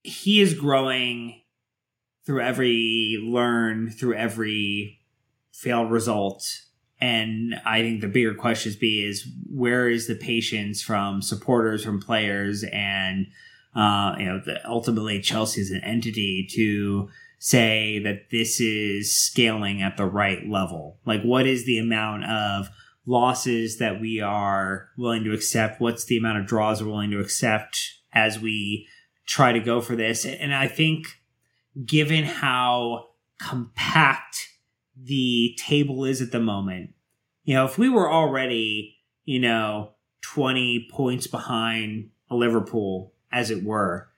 he is growing through every learn, through every failed result. And I think the bigger questions be is where is the patience from supporters, from players, and uh, you know, the, ultimately Chelsea is an entity to say that this is scaling at the right level. Like, what is the amount of losses that we are willing to accept? What's the amount of draws we're willing to accept as we try to go for this? And I think, given how compact the table is at the moment, you know, if we were already, you know, 20 points behind a Liverpool as it were,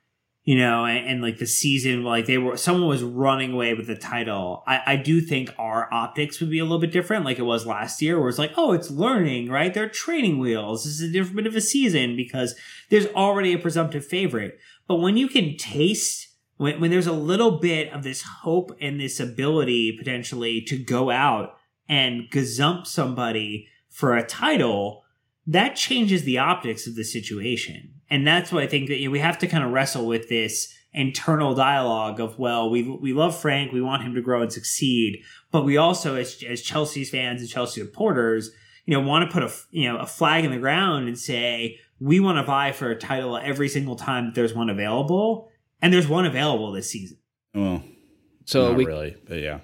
you know, and, and, like the season, like they were, someone was running away with the title. I, I do think our optics would be a little bit different, like it was last year, where it's like, oh, it's learning, right? They're training wheels. This is a different bit of a season because there's already a presumptive favorite. But when you can taste, when, when there's a little bit of this hope and this ability potentially to go out and gazump somebody for a title, that changes the optics of the situation. And that's what I think that you know, we have to kind of wrestle with this internal dialogue of, well, we, we love Frank. We want him to grow and succeed. But we also, as, as Chelsea's fans and Chelsea supporters, you know, want to put a, you know, a flag in the ground and say, we want to vie for a title every single time that there's one available. And there's one available this season. Well, so not we, really, but yeah.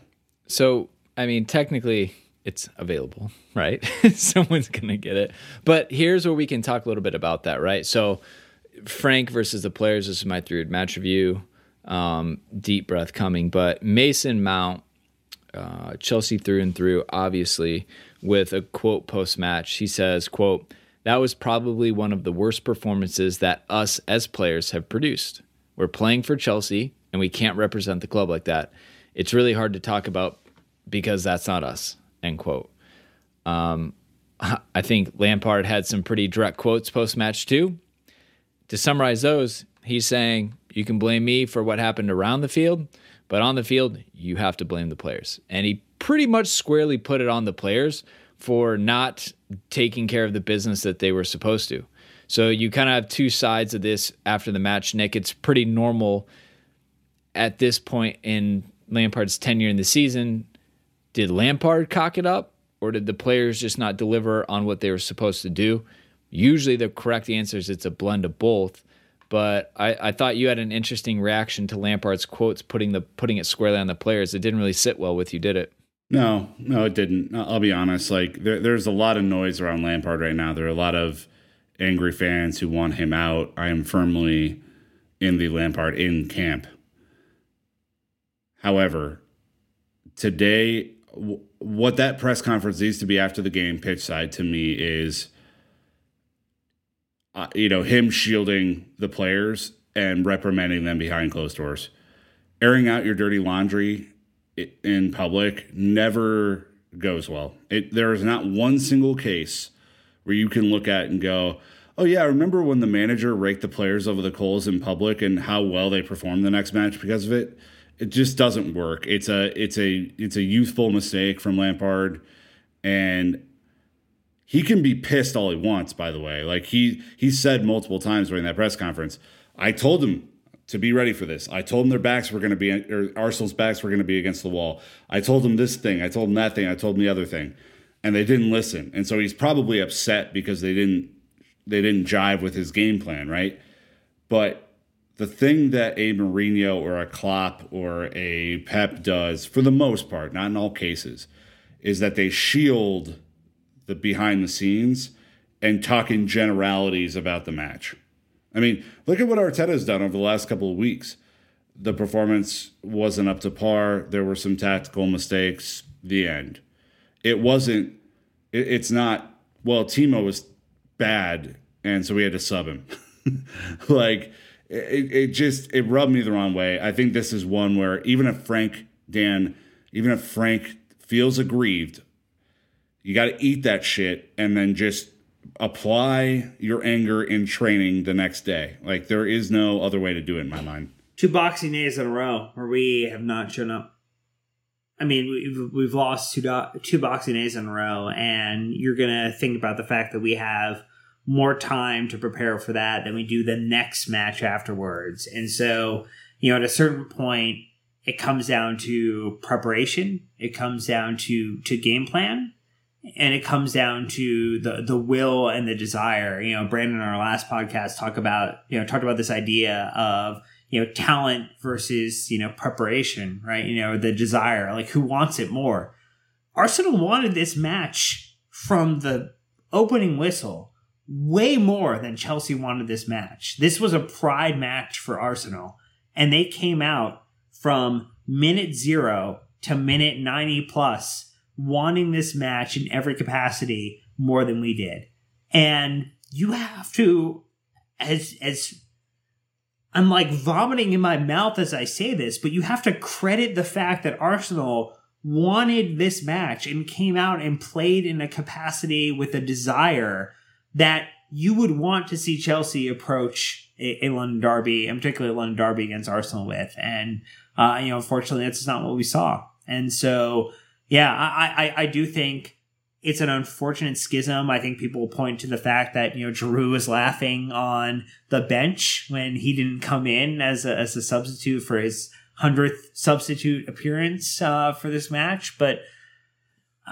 So, I mean, technically, it's available, right? Someone's going to get it. But here's where we can talk a little bit about that, right? So, Frank versus the players, this is my three match review. Um, deep breath coming. But Mason Mount, uh, Chelsea through and through, obviously, with a quote post match. He says, quote, that was probably one of the worst performances that us as players have produced. We're playing for Chelsea and we can't represent the club like that. It's really hard to talk about because that's not us end quote. Um, I think Lampard had some pretty direct quotes post match too. To summarize those, he's saying you can blame me for what happened around the field, but on the field, you have to blame the players. And he pretty much squarely put it on the players for not taking care of the business that they were supposed to. So you kind of have two sides of this after the match, Nick. It's pretty normal at this point in Lampard's tenure in the season did Lampard cock it up or did the players just not deliver on what they were supposed to do? Usually the correct answer is it's a blend of both. But I, I thought you had an interesting reaction to Lampard's quotes putting the putting it squarely on the players. It didn't really sit well with you, did it? No, no, it didn't. I'll be honest. Like there, there's a lot of noise around Lampard right now. There are a lot of angry fans who want him out. I am firmly in the Lampard in camp. However, today what that press conference needs to be after the game pitch side to me is uh, you know him shielding the players and reprimanding them behind closed doors. Airing out your dirty laundry in public never goes well. It, there is not one single case where you can look at and go oh yeah I remember when the manager raked the players over the coals in public and how well they performed the next match because of it it just doesn't work. It's a it's a it's a youthful mistake from Lampard, and he can be pissed all he wants. By the way, like he he said multiple times during that press conference, I told him to be ready for this. I told him their backs were going to be or Arsenal's backs were going to be against the wall. I told him this thing. I told him that thing. I told him the other thing, and they didn't listen. And so he's probably upset because they didn't they didn't jive with his game plan, right? But the thing that a Mourinho or a Klopp or a Pep does, for the most part, not in all cases, is that they shield the behind the scenes and talk in generalities about the match. I mean, look at what Arteta's done over the last couple of weeks. The performance wasn't up to par. There were some tactical mistakes. The end. It wasn't. It, it's not. Well, Timo was bad, and so we had to sub him. like it, it just it rubbed me the wrong way. I think this is one where even if Frank Dan, even if Frank feels aggrieved, you got to eat that shit and then just apply your anger in training the next day. Like there is no other way to do it in my mind. Two boxing days in a row where we have not shown up. I mean, we've, we've lost two do- two boxing days in a row, and you're gonna think about the fact that we have more time to prepare for that than we do the next match afterwards. And so, you know, at a certain point, it comes down to preparation. It comes down to to game plan, and it comes down to the the will and the desire. You know, Brandon in our last podcast talked about you know talked about this idea of you know talent versus you know preparation, right? You know, the desire, like who wants it more. Arsenal wanted this match from the opening whistle way more than Chelsea wanted this match. This was a pride match for Arsenal, and they came out from minute zero to minute 90 plus wanting this match in every capacity more than we did. And you have to, as, as I'm like vomiting in my mouth as I say this, but you have to credit the fact that Arsenal wanted this match and came out and played in a capacity with a desire that you would want to see Chelsea approach a, a London derby, and particularly a London derby against Arsenal with. And, uh, you know, unfortunately, that's not what we saw. And so, yeah, I, I, I do think it's an unfortunate schism. I think people point to the fact that you know Giroud was laughing on the bench when he didn't come in as a, as a substitute for his hundredth substitute appearance uh, for this match, but.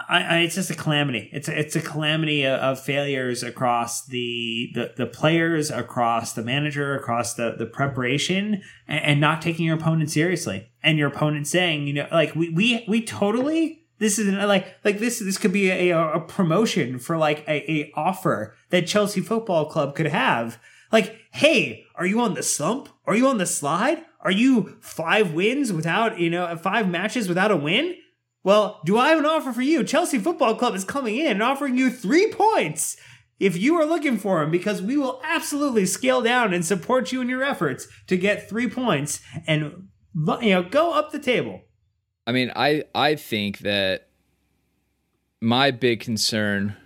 I, I, it's just a calamity. It's a, it's a calamity of, of failures across the, the the players, across the manager, across the the preparation, and, and not taking your opponent seriously. And your opponent saying, you know, like we we we totally this is like like this this could be a, a promotion for like a, a offer that Chelsea Football Club could have. Like, hey, are you on the slump? Are you on the slide? Are you five wins without you know five matches without a win? Well, do I have an offer for you? Chelsea Football Club is coming in and offering you three points if you are looking for them because we will absolutely scale down and support you in your efforts to get three points and you know go up the table. I mean, I I think that my big concern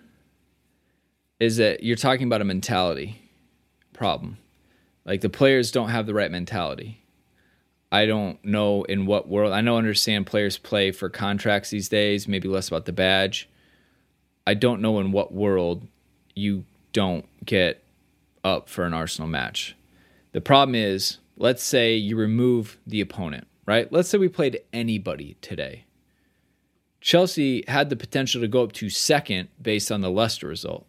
is that you're talking about a mentality problem. Like the players don't have the right mentality. I don't know in what world. I know understand players play for contracts these days, maybe less about the badge. I don't know in what world you don't get up for an Arsenal match. The problem is, let's say you remove the opponent right? Let's say we played anybody today. Chelsea had the potential to go up to second based on the Leicester result.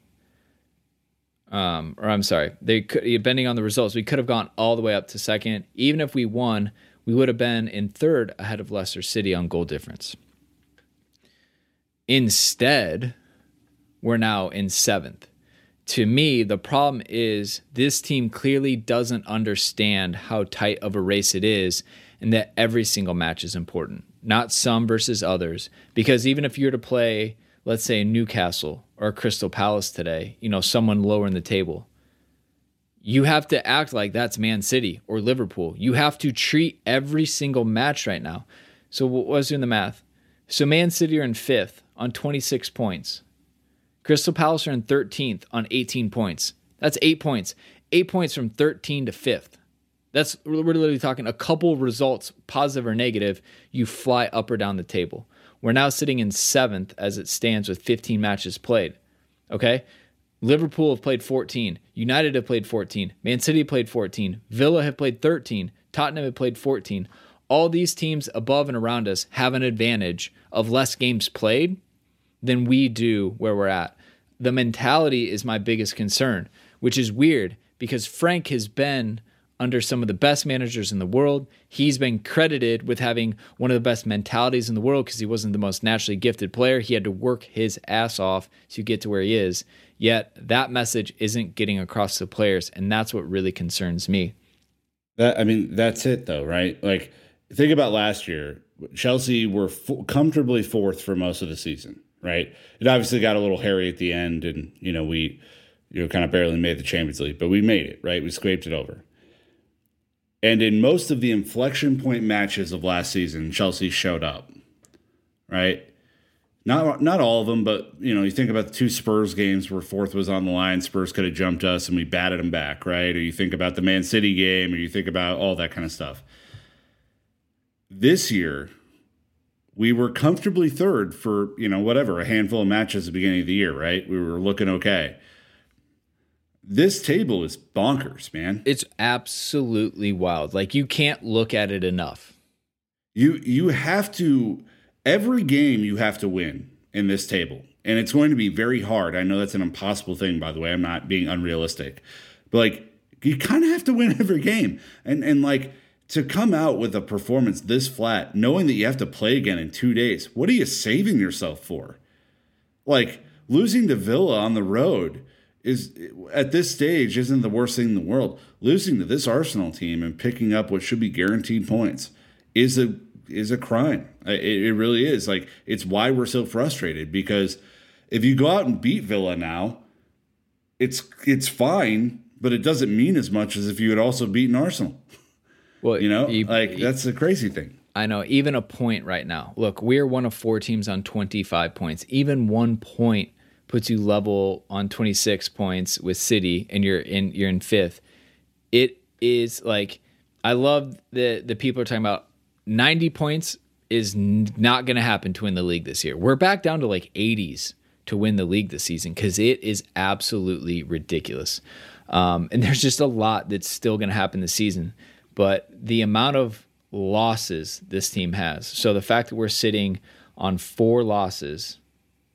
Um, or I'm sorry, they could, depending on the results, we could have gone all the way up to second. Even if we won, we would have been in third ahead of Leicester City on goal difference. Instead, we're now in seventh. To me, the problem is this team clearly doesn't understand how tight of a race it is and that every single match is important, not some versus others. Because even if you're to play, let's say, Newcastle or Crystal Palace today, you know, someone lower in the table, you have to act like that's Man City or Liverpool. You have to treat every single match right now. So, what was doing the math? So, Man City are in fifth on 26 points. Crystal Palace are in 13th on 18 points. That's eight points. Eight points from 13 to fifth. That's we're literally talking a couple results, positive or negative, you fly up or down the table. We're now sitting in seventh as it stands with 15 matches played. Okay. Liverpool have played 14. United have played 14. Man City played 14. Villa have played 13. Tottenham have played 14. All these teams above and around us have an advantage of less games played than we do where we're at. The mentality is my biggest concern, which is weird because Frank has been under some of the best managers in the world. He's been credited with having one of the best mentalities in the world because he wasn't the most naturally gifted player. He had to work his ass off to get to where he is. Yet that message isn't getting across to players, and that's what really concerns me. That I mean, that's it though, right? Like think about last year. Chelsea were f- comfortably fourth for most of the season, right? It obviously got a little hairy at the end, and you know we, you know, kind of barely made the Champions League, but we made it, right? We scraped it over. And in most of the inflection point matches of last season, Chelsea showed up. Right? Not not all of them, but you know, you think about the two Spurs games where fourth was on the line, Spurs could have jumped us and we batted them back, right? Or you think about the Man City game, or you think about all that kind of stuff. This year, we were comfortably third for, you know, whatever, a handful of matches at the beginning of the year, right? We were looking okay this table is bonkers, man. It's absolutely wild. Like you can't look at it enough. You you have to every game you have to win in this table. And it's going to be very hard. I know that's an impossible thing by the way. I'm not being unrealistic. But like you kind of have to win every game. And and like to come out with a performance this flat knowing that you have to play again in 2 days. What are you saving yourself for? Like losing to Villa on the road is at this stage isn't the worst thing in the world. Losing to this Arsenal team and picking up what should be guaranteed points is a is a crime. It, it really is. Like it's why we're so frustrated because if you go out and beat Villa now, it's it's fine, but it doesn't mean as much as if you had also beaten Arsenal. Well, you know, you- like that's the crazy thing. I know, even a point right now. Look, we're one of four teams on 25 points. Even one point puts you level on 26 points with City, and you're in you're in fifth. It is like I love the the people are talking about 90 points is not going to happen to win the league this year. We're back down to like 80s to win the league this season because it is absolutely ridiculous. Um, and there's just a lot that's still going to happen this season. But the amount of losses this team has, so the fact that we're sitting on four losses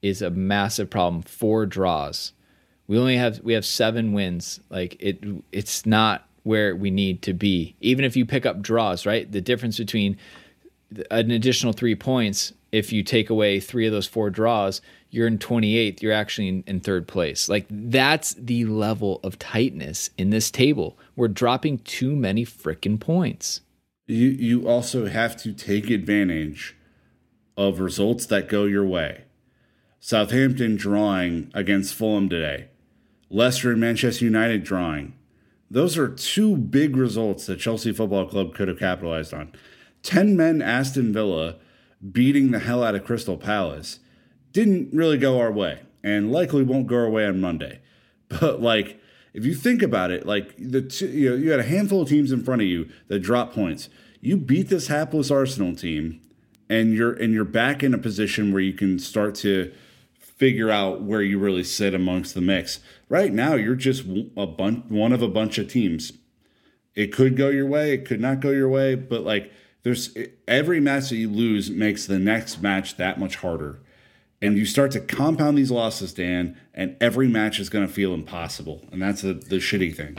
is a massive problem. Four draws. We only have we have seven wins. Like it, it's not where we need to be. Even if you pick up draws, right? The difference between an additional three points if you take away three of those four draws you're in 28th you're actually in, in, third place like that's the level of tightness in this table we're dropping too many freaking points You you also have to take advantage of results that go your way. Southampton drawing against Fulham today. Leicester and Manchester United drawing. Those are two big results that Chelsea Football Club could have capitalized on. 10 men Aston Villa beating the hell out of Crystal Palace didn't really go our way and likely won't go our way on Monday. But like if you think about it, like the two, you know, you had a handful of teams in front of you that drop points. You beat this hapless Arsenal team and you're and you're back in a position where you can start to figure out where you really sit amongst the mix. Right now, you're just a bunch, one of a bunch of teams. It could go your way, it could not go your way, but like there's every match that you lose makes the next match that much harder. And you start to compound these losses, Dan, and every match is going to feel impossible. And that's the, the shitty thing.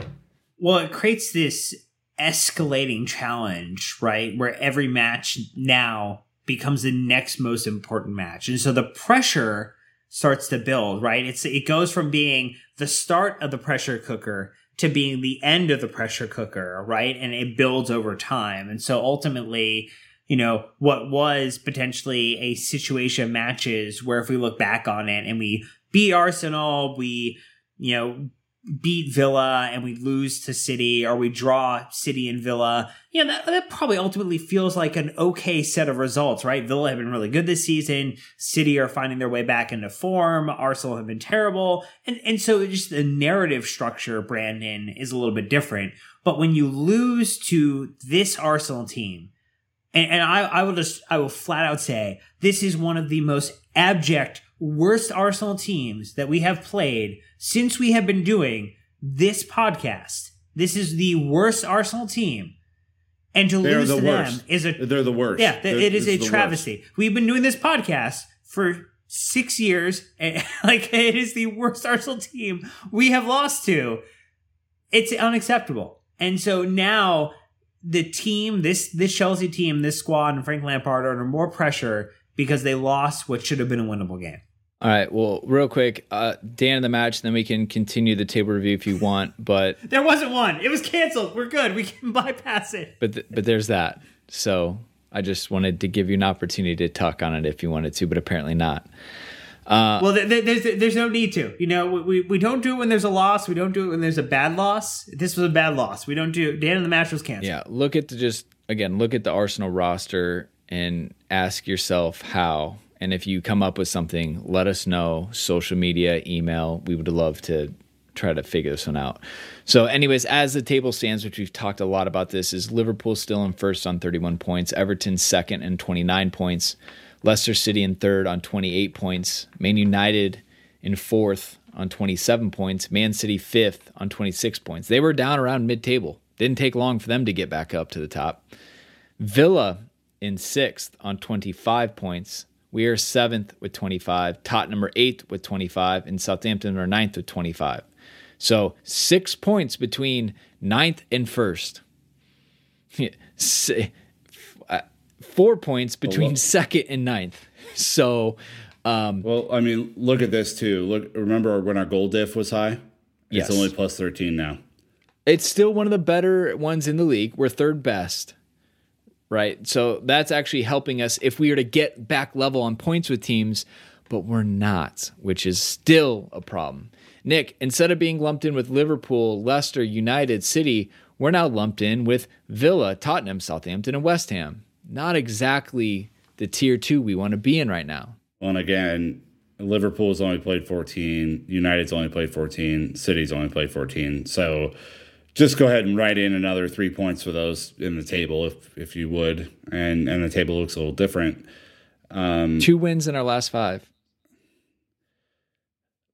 Well, it creates this escalating challenge, right? Where every match now becomes the next most important match. And so the pressure starts to build, right? It's it goes from being the start of the pressure cooker to being the end of the pressure cooker, right? And it builds over time. And so ultimately, you know, what was potentially a situation matches where if we look back on it and we beat Arsenal, we, you know, beat Villa and we lose to City or we draw City and Villa, you know, that, that probably ultimately feels like an okay set of results, right? Villa have been really good this season. City are finding their way back into form. Arsenal have been terrible. And, and so just the narrative structure, Brandon, is a little bit different. But when you lose to this Arsenal team, and, and I, I will just, I will flat out say, this is one of the most abject, worst Arsenal teams that we have played since we have been doing this podcast. This is the worst Arsenal team. And to They're lose the to worst. them is a They're the worst. yeah, They're- it is a the worst. travesty. We've been doing this podcast for six years, and like it is the worst Arsenal team we have lost to. It's unacceptable. And so now the team, this this Chelsea team, this squad, and Frank Lampard are under more pressure because they lost what should have been a winnable game. All right well real quick uh, dan in the match then we can continue the table review if you want but There wasn't one. It was canceled. We're good. We can bypass it. but th- but there's that so i just wanted to give you an opportunity to talk on it if you wanted to but apparently not well, th- th- there's there's no need to. You know, we, we we don't do it when there's a loss. We don't do it when there's a bad loss. This was a bad loss. We don't do. Dan in the match was canceled. Yeah, look at the just again, look at the Arsenal roster and ask yourself how. And if you come up with something, let us know. Social media, email. We would love to try to figure this one out. So, anyways, as the table stands, which we've talked a lot about this, is Liverpool still in first on 31 points, Everton second and 29 points, Leicester City in third on 28 points, Man United in fourth on 27 points, Man City fifth on 26 points. They were down around mid table. Didn't take long for them to get back up to the top. Villa in sixth on 25 points. We are seventh with 25. Tottenham are eighth with 25. And Southampton are ninth with 25. So six points between ninth and first. Four points between second and ninth. So um, Well, I mean, look at this too. Look, remember when our goal diff was high? Yes. It's only plus 13 now. it's still one of the better ones in the league. We're third best, right? So that's actually helping us if we were to get back level on points with teams, but we're not, which is still a problem. Nick, instead of being lumped in with Liverpool, Leicester, United, City, we're now lumped in with Villa, Tottenham, Southampton, and West Ham. Not exactly the tier two we want to be in right now. Well, and again, Liverpool's only played 14, United's only played 14, City's only played 14. So just go ahead and write in another three points for those in the table if if you would. And and the table looks a little different. Um, Two wins in our last five.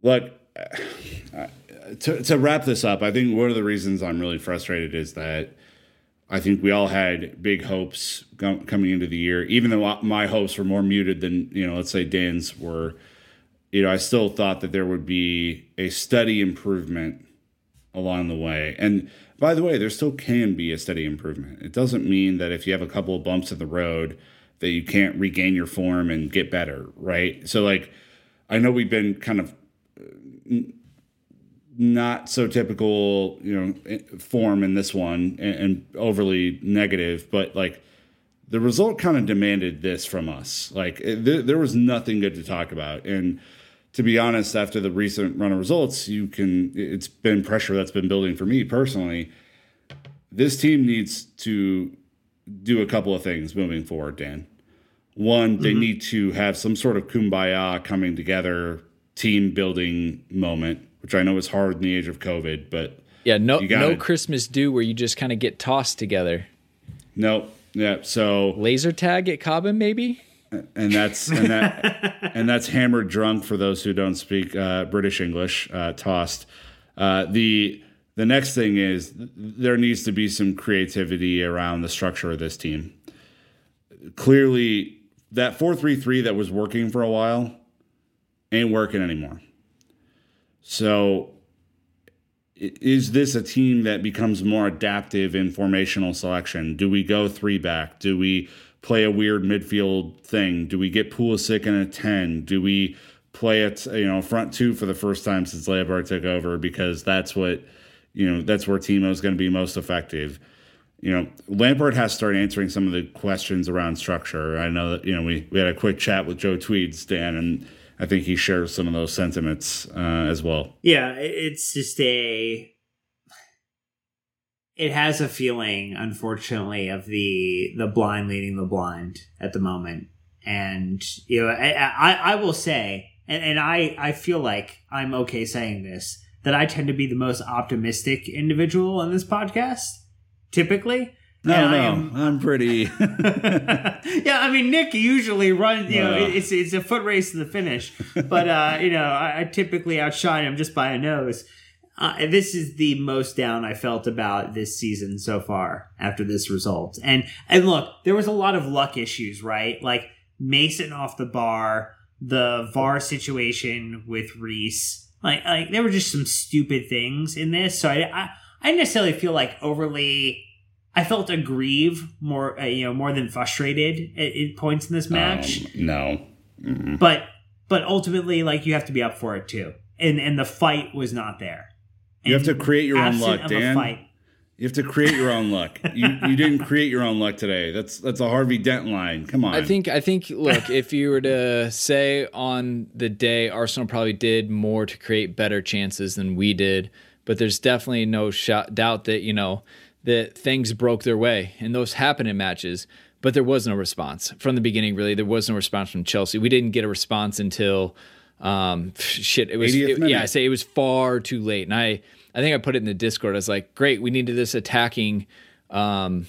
Look, to, to wrap this up, I think one of the reasons I'm really frustrated is that I think we all had big hopes coming into the year, even though my hopes were more muted than, you know, let's say Dan's were. You know, I still thought that there would be a steady improvement along the way. And by the way, there still can be a steady improvement. It doesn't mean that if you have a couple of bumps in the road that you can't regain your form and get better, right? So like I know we've been kind of uh, not so typical, you know, eh, form in this one and, and overly negative, but like the result kind of demanded this from us. Like eh, th- there was nothing good to talk about, and to be honest, after the recent run of results, you can. It's been pressure that's been building for me personally. This team needs to do a couple of things moving forward, Dan. One, they mm-hmm. need to have some sort of kumbaya coming together, team building moment which I know is hard in the age of COVID, but yeah, no no Christmas do where you just kind of get tossed together. No, yeah. So laser tag at Cobham, maybe. And that's and that and that's hammered drunk for those who don't speak uh, British English. Uh, tossed. Uh, the the next thing is there needs to be some creativity around the structure of this team. Clearly, that four three three that was working for a while ain't working anymore. So, is this a team that becomes more adaptive in formational selection? Do we go three back? Do we play a weird midfield thing? Do we get Pulisic in a 10? Do we play it, you know, front two for the first time since Lampard took over because that's what, you know, that's where Timo is going to be most effective. You know, Lampard has to start answering some of the questions around structure. I know that, you know, we, we had a quick chat with Joe Tweed, Stan, and I think he shares some of those sentiments uh, as well. Yeah, it's just a. It has a feeling, unfortunately, of the the blind leading the blind at the moment, and you know, I I, I will say, and, and I I feel like I'm okay saying this that I tend to be the most optimistic individual on this podcast, typically. No, no, am, I'm pretty. yeah, I mean, Nick usually runs. You know, it's it's a foot race to the finish, but uh, you know, I, I, typically outshine him just by a nose. Uh, this is the most down I felt about this season so far after this result. And and look, there was a lot of luck issues, right? Like Mason off the bar, the VAR situation with Reece. Like like there were just some stupid things in this. So I I, I necessarily feel like overly I felt aggrieved more, uh, you know, more than frustrated at, at points in this match. Um, no, mm-hmm. but but ultimately, like you have to be up for it too, and and the fight was not there. And you have to create your own luck, Dan. You have to create your own luck. You you didn't create your own luck today. That's that's a Harvey Dent line. Come on. I think I think look, if you were to say on the day Arsenal probably did more to create better chances than we did, but there's definitely no shot, doubt that, you know, that things broke their way, and those happen in matches. But there was no response from the beginning. Really, there was no response from Chelsea. We didn't get a response until um, shit. It was it, yeah. I say it was far too late, and I I think I put it in the Discord. I was like, great, we needed this attacking. Um,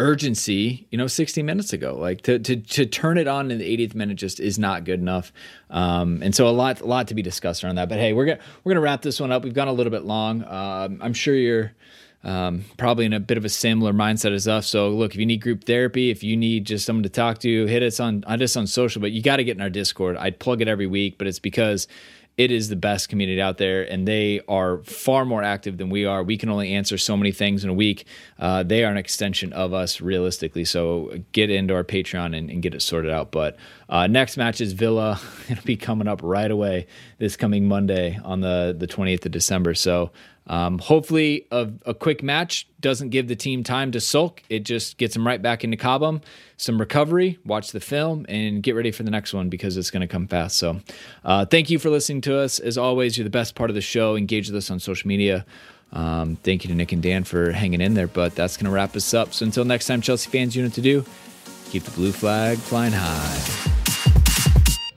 urgency, you know, 60 minutes ago. Like to to to turn it on in the 80th minute just is not good enough. Um, and so a lot a lot to be discussed around that. But hey, we're gonna we're gonna wrap this one up. We've gone a little bit long. Um, I'm sure you're um, probably in a bit of a similar mindset as us. So look, if you need group therapy, if you need just someone to talk to, hit us on hit us on social. But you got to get in our Discord. I'd plug it every week, but it's because it is the best community out there, and they are far more active than we are. We can only answer so many things in a week. Uh, they are an extension of us, realistically. So get into our Patreon and, and get it sorted out. But uh, next match is Villa. It'll be coming up right away this coming Monday on the the 28th of December. So um, hopefully, a, a, quick match doesn't give the team time to sulk. It just gets them right back into Cobham. Some recovery, watch the film, and get ready for the next one because it's going to come fast. So, uh, thank you for listening to us. As always, you're the best part of the show. Engage with us on social media. Um, thank you to Nick and Dan for hanging in there. But that's going to wrap us up. So until next time, Chelsea fans, you know what to do. Keep the blue flag flying high.